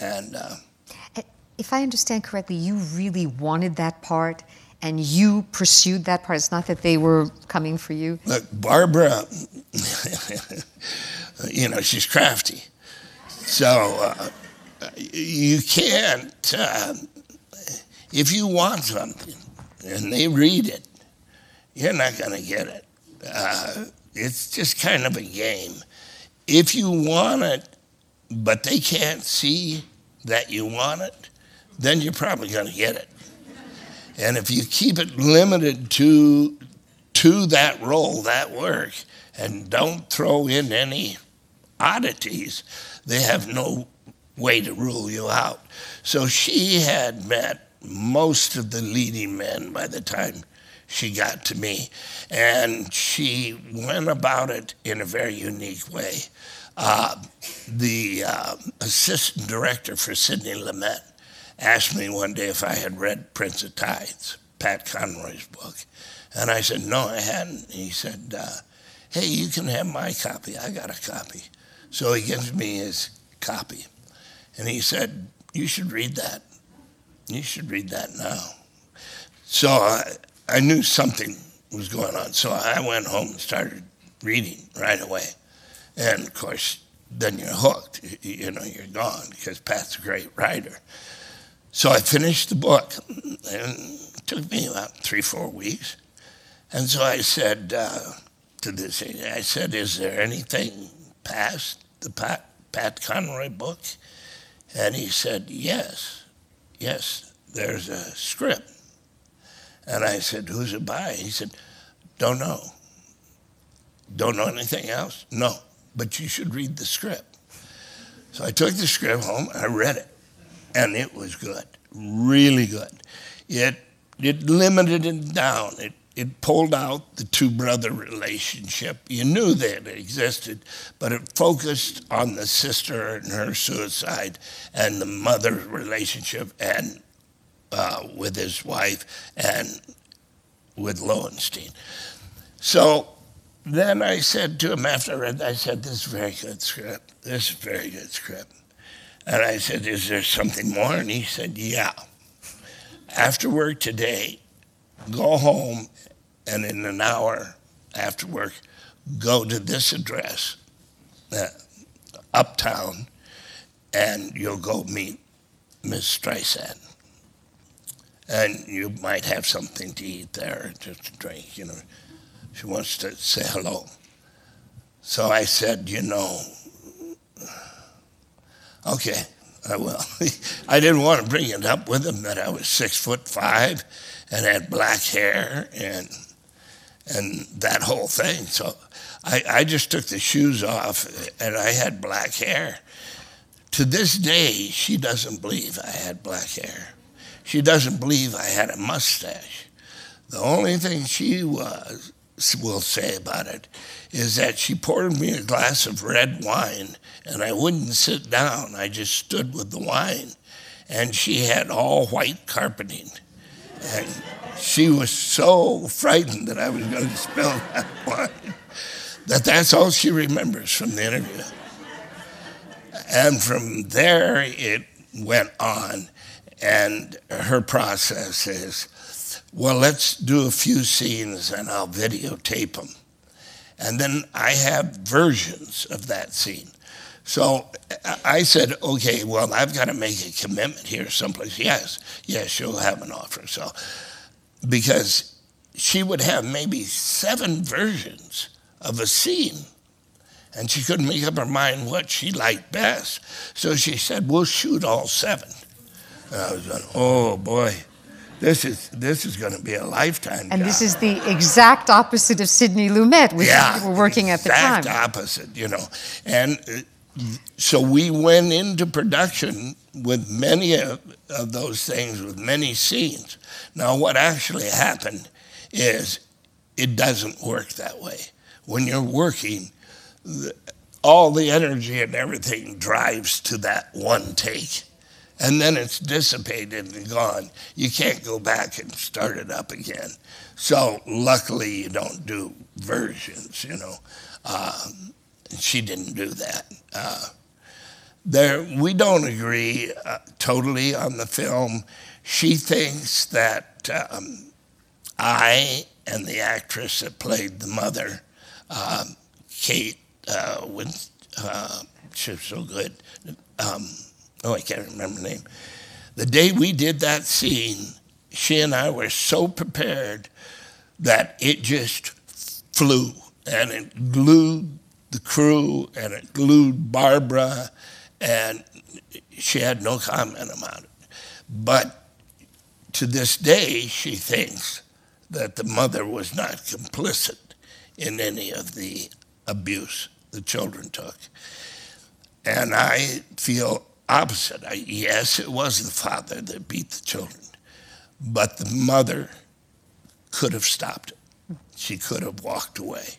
and uh, if I understand correctly, you really wanted that part and you pursued that part. It's not that they were coming for you. Look, Barbra, you know, she's crafty. So uh, you can't, uh, if you want something and they read it, you're not going to get it. Uh, it's just kind of a game. If you want it, but they can't see that you want it, then you're probably going to get it. And if you keep it limited to to that role, that work, and don't throw in any oddities, they have no way to rule you out. So she had met most of the leading men by the time she got to me. And she went about it in a very unique way. Uh, the uh, assistant director for Sidney Lumet asked me one day if I had read Prince of Tides, Pat Conroy's book. And I said, no, I hadn't. He said, uh, hey, you can have my copy. I got a copy. So he gives me his copy. And he said, You should read that. You should read that now. So I, I knew something was going on. So I went home and started reading right away. And of course, then you're hooked. You, know, you're gone because Pat's a great writer. So I finished the book, and it took me about three, four weeks. And so I said uh, to this, I said, "Is there anything past the Pat, Pat Conroy book? And he said, Yes, yes, there's a script. And I said, Who's it by? He said, Don't know. Don't know anything else? No. But you should read the script. So I took the script home, I read it, and it was good, really good. It, it limited it down. It, it pulled out the two brother relationship. You knew that it existed, but it focused on the sister and her suicide and the mother relationship and uh, with his wife and with Lowenstein. So then I said to him after I read, I said, "This is very good script. This is very good script." And I said, "Is there something more?" And he said, "Yeah. After work today, go home, and in an hour after work, go to this address, uh, uptown, and you'll go meet Miss Streisand." And you might have something to eat there, just a drink, you know. She wants to say hello. So I said, you know, okay, I will. I didn't want to bring it up with him that I was six foot five and had black hair and and that whole thing. So I, I just took the shoes off and I had black hair. To this day, she doesn't believe I had black hair. She doesn't believe I had a mustache. The only thing she was will say about it is that she poured me a glass of red wine and I wouldn't sit down. I just stood with the wine. And she had all white carpeting. And she was so frightened that I was going to spill that wine that that's all she remembers from the interview. And from there, it went on. And her process is well, let's do a few scenes and I'll videotape them. And then I have versions of that scene. So I said, okay, well, I've got to make a commitment here someplace. Yes, yes, you'll have an offer. So, because she would have maybe seven versions of a scene, and she couldn't make up her mind what she liked best. So she said, we'll shoot all seven. And I was like, oh boy this is this is going to be a lifetime. And job. this is the exact opposite of Sidney Lumet, which yeah, you were working at the time. Exact opposite, you know. And uh, so we went into production with many of, of those things, with many scenes. Now, what actually happened is it doesn't work that way. When you're working, the, all the energy and everything drives to that one take and then it's dissipated and gone. You can't go back and start it up again. So luckily, you don't do versions. You know, uh, she didn't do that. Uh, there, we don't agree uh, totally on the film. She thinks that um, I and the actress that played the mother, um, Kate, uh, with, uh, she was so good. Um, oh, I can't remember the name. The day we did that scene, she and I were so prepared that it just flew and it glued the crew and it glued Barbra, and she had no comment about it. But to this day, she thinks that the mother was not complicit in any of the abuse the children took. And I feel opposite. I, yes, it was the father that beat the children, but the mother could have stopped it. She could have walked away.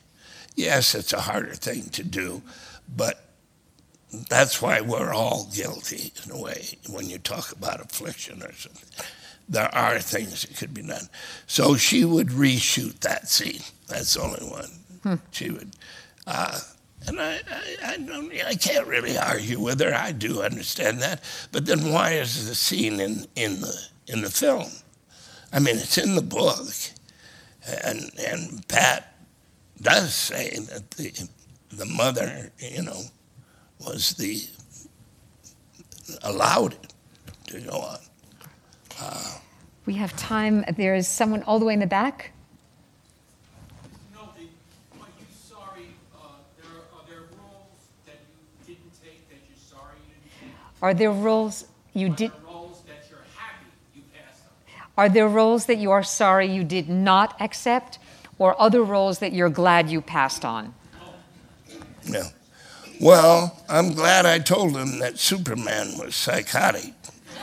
Yes, it's a harder thing to do, but that's why we're all guilty in a way when you talk about affliction or something. There are things that could be done. So she would reshoot that scene. That's the only one. Hmm. She would. Uh, and I, I, I, don't, I can't really argue with her. I do understand that. But then why is the scene in, in, the, in the film? I mean, it's in the book. And, and Pat does say that the, the mother, you know, was the, allowed it to go on. Uh, we have time. There is someone all the way in the back. Are there roles you did? Are there roles that you are sorry you did not accept? Or other roles that you're glad you passed on? Yeah. Well, I'm glad I told him that Superman was psychotic,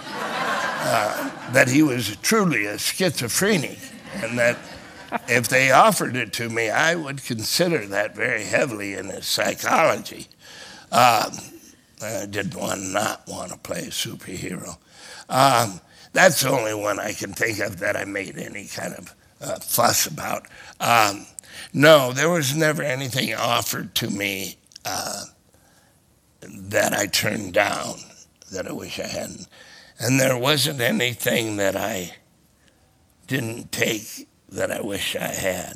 uh, that he was truly a schizophrenic, and that if they offered it to me, I would consider that very heavily in his psychology. Um, I did one not want to play a superhero. Um, that's the only one I can think of that I made any kind of uh, fuss about. Um, no, there was never anything offered to me uh, that I turned down that I wish I hadn't. And there wasn't anything that I didn't take that I wish I had.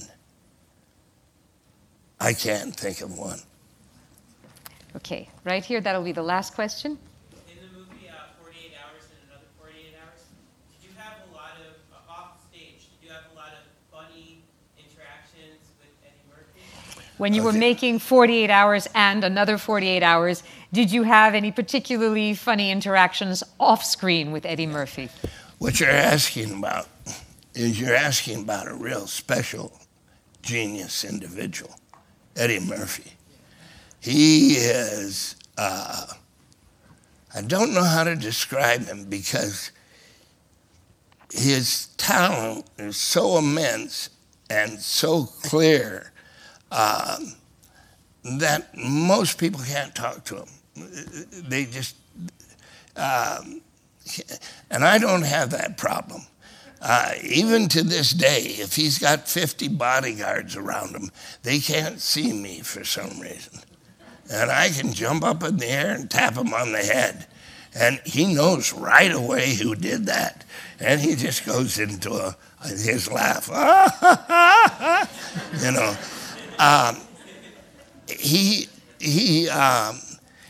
I can't think of one. Okay, right here, that'll be the last question. In the movie uh, 48 Hours and Another 48 Hours, did you have a lot of, uh, off stage, did you have a lot of funny interactions with Eddie Murphy? When you were making 48 hours and another 48 hours, did you have any particularly funny interactions off screen with Eddie Murphy? What you're asking about is you're asking about a real special genius individual, Eddie Murphy. He is, uh, I don't know how to describe him because his talent is so immense and so clear um, that most people can't talk to him. They just, um, and I don't have that problem. Uh, even to this day, if he's got 50 bodyguards around him, they can't see me for some reason. And I can jump up in the air and tap him on the head. And he knows right away who did that. And he just goes into a, his laugh. you know. Um, he, he, um,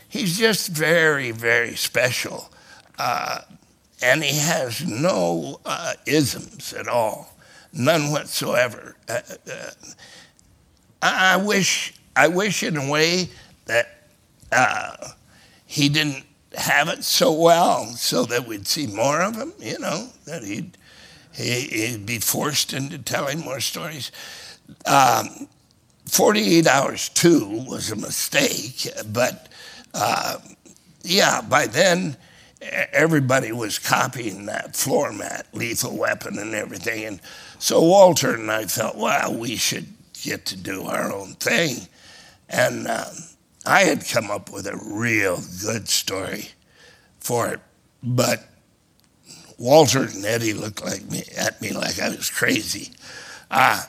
he's just very, very special. Uh, and he has no uh, isms at all, none whatsoever. Uh, uh, I, wish, I wish in a way that uh, he didn't have it so well, so that we'd see more of him. You know, that he'd he, he'd be forced into telling more stories. Um, 48 hours too was a mistake, but uh, yeah, by then everybody was copying that floor mat, lethal weapon, and everything. And so Walter and I felt, well, we should get to do our own thing. And um, I had come up with a real good story for it, but Walter and Eddie looked like me at me like I was crazy. I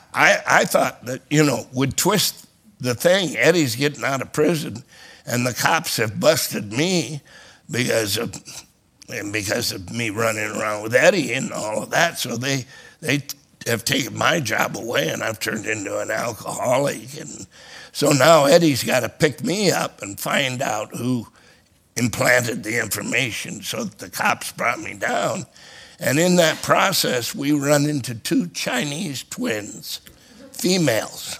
I thought that you know would twist the thing. Eddie's getting out of prison, and the cops have busted me because of and because of me running around with Eddie and all of that. So they they have taken my job away, and I've turned into an alcoholic. And so now Eddie's got to pick me up and find out who implanted the information. So that the cops brought me down. And in that process, we run into two Chinese twins, females.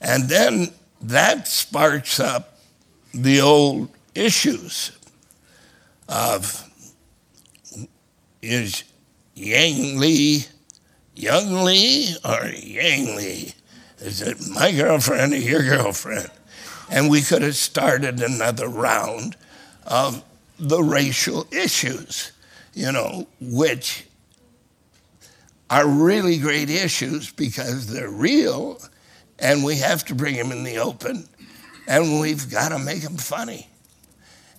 And then that sparks up the old issues of is Yang Li Young Li or Yang Li? Is it my girlfriend or your girlfriend? And we could have started another round of the racial issues, you know, which are really great issues because they're real and we have to bring them in the open and we've got to make them funny.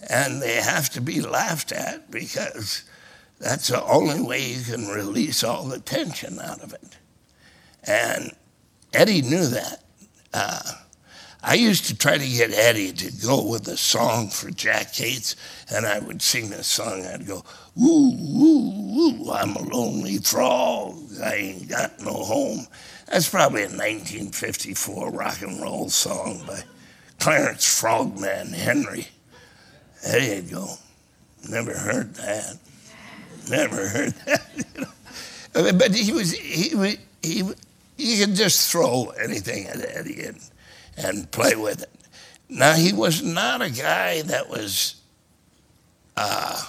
And they have to be laughed at because that's the only way you can release all the tension out of it. And Eddie knew that. Uh, I used to try to get Eddie to go with a song for Jack Cates, and I would sing this song. I'd go, Ooh, ooh, ooh, I'm a lonely frog. I ain't got no home. That's probably a 1954 rock and roll song by Clarence Frogman Henry. There you go. Never heard that. Never heard that. you know. But he was, he was, he, you could just throw anything at Eddie and, and play with it. Now, he was not a guy that was uh,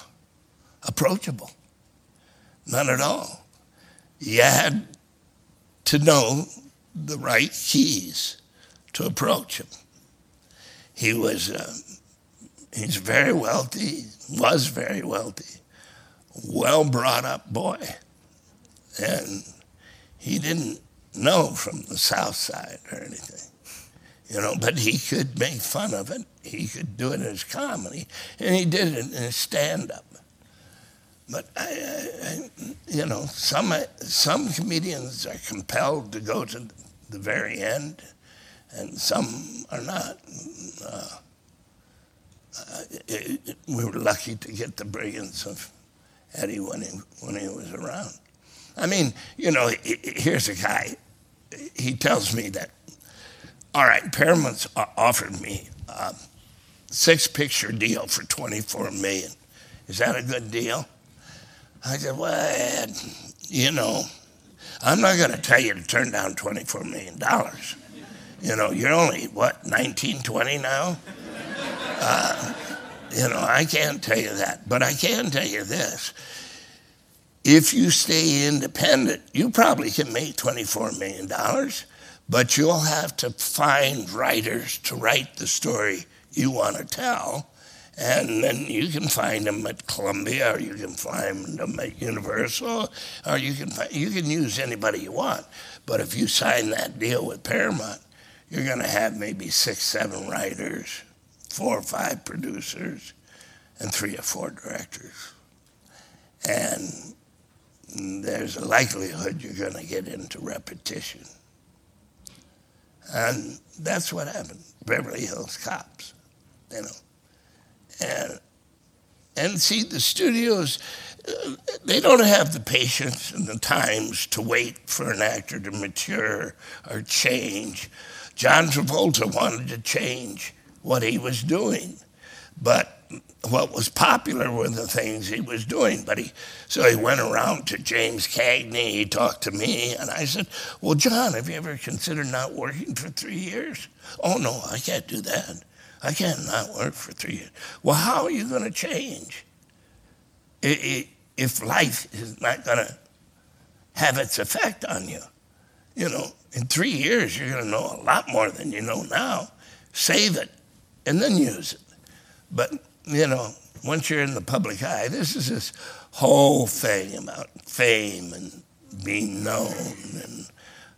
approachable. Not at all. You had to know the right keys to approach him. He was, uh, he's very wealthy, was very wealthy, well brought up boy. And he didn't know from the South Side or anything, you know, but he could make fun of it. He could do it as comedy, and he did it in stand up. But I, I, you know, some some comedians are compelled to go to the very end, and some are not. Uh, uh, it, it, we were lucky to get the brilliance of Eddie when he when he was around. I mean, you know, here's a guy. He tells me that. All right, Paramount's offered me a six-picture deal for 24 million. Is that a good deal? I said, well, you know, I'm not going to tell you to turn down $24 million. You know, you're only, what, 19, 20 now? Uh, you know, I can't tell you that. But I can tell you this. If you stay independent, you probably can make $24 million, but you'll have to find writers to write the story you want to tell and then you can find them at Columbia, or you can find them at Universal, or you can find, you can use anybody you want. But if you sign that deal with Paramount, you're going to have maybe six, seven writers, four or five producers, and three or four directors. And there's a likelihood you're going to get into repetition. And that's what happened. Beverly Hills Cops, you know. And, and see, the studios, they don't have the patience and the times to wait for an actor to mature or change. John Travolta wanted to change what he was doing, but what was popular were the things he was doing. But he, so he went around to James Cagney. He talked to me, and I said, "Well, John, have you ever considered not working for three years?" "Oh no, I can't do that." I can't not work for three years. Well, how are you going to change if life is not going to have its effect on you? You know, in three years, you're going to know a lot more than you know now. Save it and then use it. But, you know, once you're in the public eye, this is this whole thing about fame and being known and,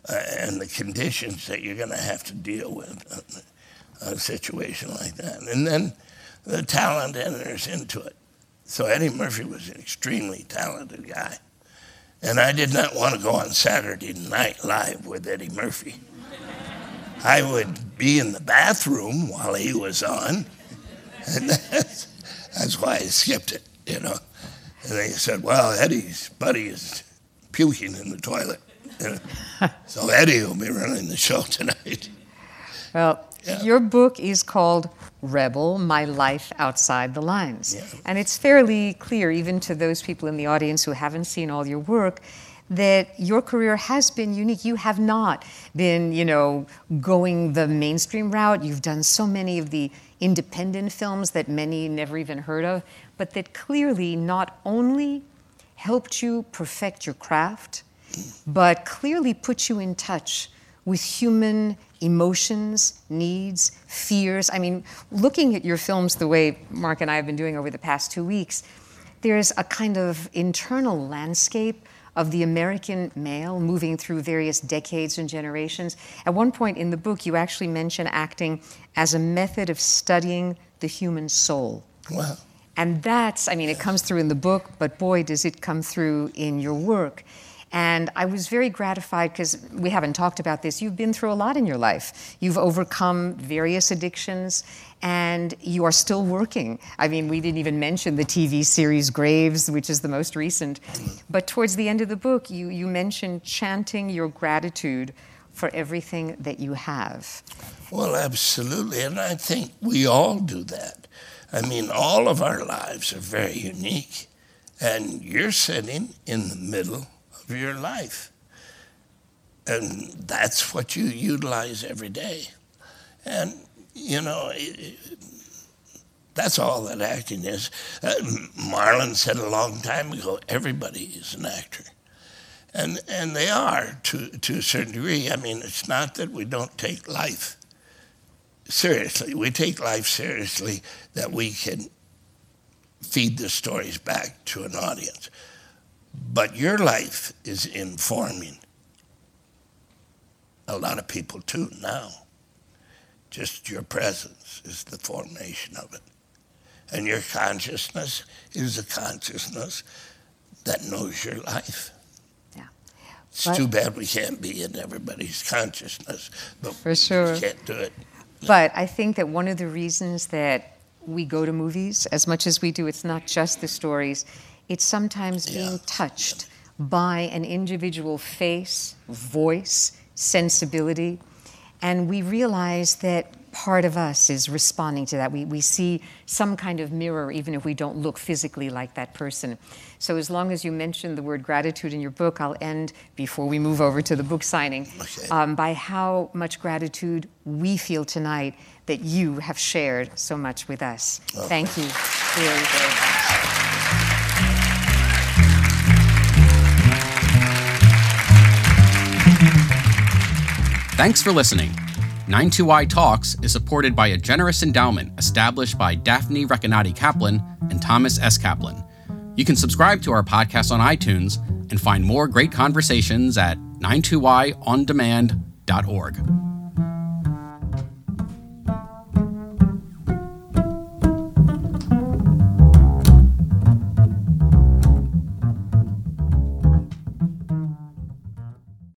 uh, and the conditions that you're going to have to deal with a situation like that. And then the talent enters into it. So Eddie Murphy was an extremely talented guy. And I did not want to go on Saturday Night Live with Eddie Murphy. I would be in the bathroom while he was on. And that's, that's why I skipped it, you know. And they said, well, Eddie's buddy is puking in the toilet. You know? so Eddie will be running the show tonight. Well, yeah. Your book is called Rebel My Life Outside the Lines. Yeah. And it's fairly clear, even to those people in the audience who haven't seen all your work, that your career has been unique. You have not been, you know, going the mainstream route. You've done so many of the independent films that many never even heard of, but that clearly not only helped you perfect your craft, but clearly put you in touch with human emotions, needs, fears. I mean, looking at your films the way Mark and I have been doing over the past two weeks, there's a kind of internal landscape of the American male moving through various decades and generations. At one point in the book, you actually mention acting as a method of studying the human soul. Wow. And that's, I mean, it comes through in the book, but boy, does it come through in your work. And I was very gratified because we haven't talked about this. You've been through a lot in your life. You've overcome various addictions and you are still working. I mean, we didn't even mention the TV series Graves, which is the most recent. But towards the end of the book, you, you mentioned chanting your gratitude for everything that you have. Well, absolutely. And I think we all do that. I mean, all of our lives are very unique. And you're sitting in the middle your life. And that's what you utilize every day. And, you know, it, that's all that acting is. Uh, Marlon said a long time ago everybody is an actor. and and they are to to a certain degree. I mean, it's not that we don't take life seriously. We take life seriously that we can feed the stories back to an audience. But your life is informing a lot of people too now. Just your presence is the formation of it. And your consciousness is a consciousness that knows your life. Yeah. It's But- too bad we can't be in everybody's consciousness, but For sure. we can't do it. But I think that one of the reasons that we go to movies as much as we do, it's not just the stories, it's sometimes being Yeah. touched by an individual face, voice, sensibility. And we realize that part of us is responding to that. We, we see some kind of mirror, even if we don't look physically like that person. So, as long as you mention the word gratitude in your book, I'll end before we move over to the book signing Okay. um, by how much gratitude we feel tonight that you have shared so much with us. Thank you very, very much. Thanks for listening. 92Y Talks is supported by a generous endowment established by Daphne Recanati Kaplan and Thomas S. Kaplan. You can subscribe to our podcast on iTunes and find more great conversations at 92yondemand.org.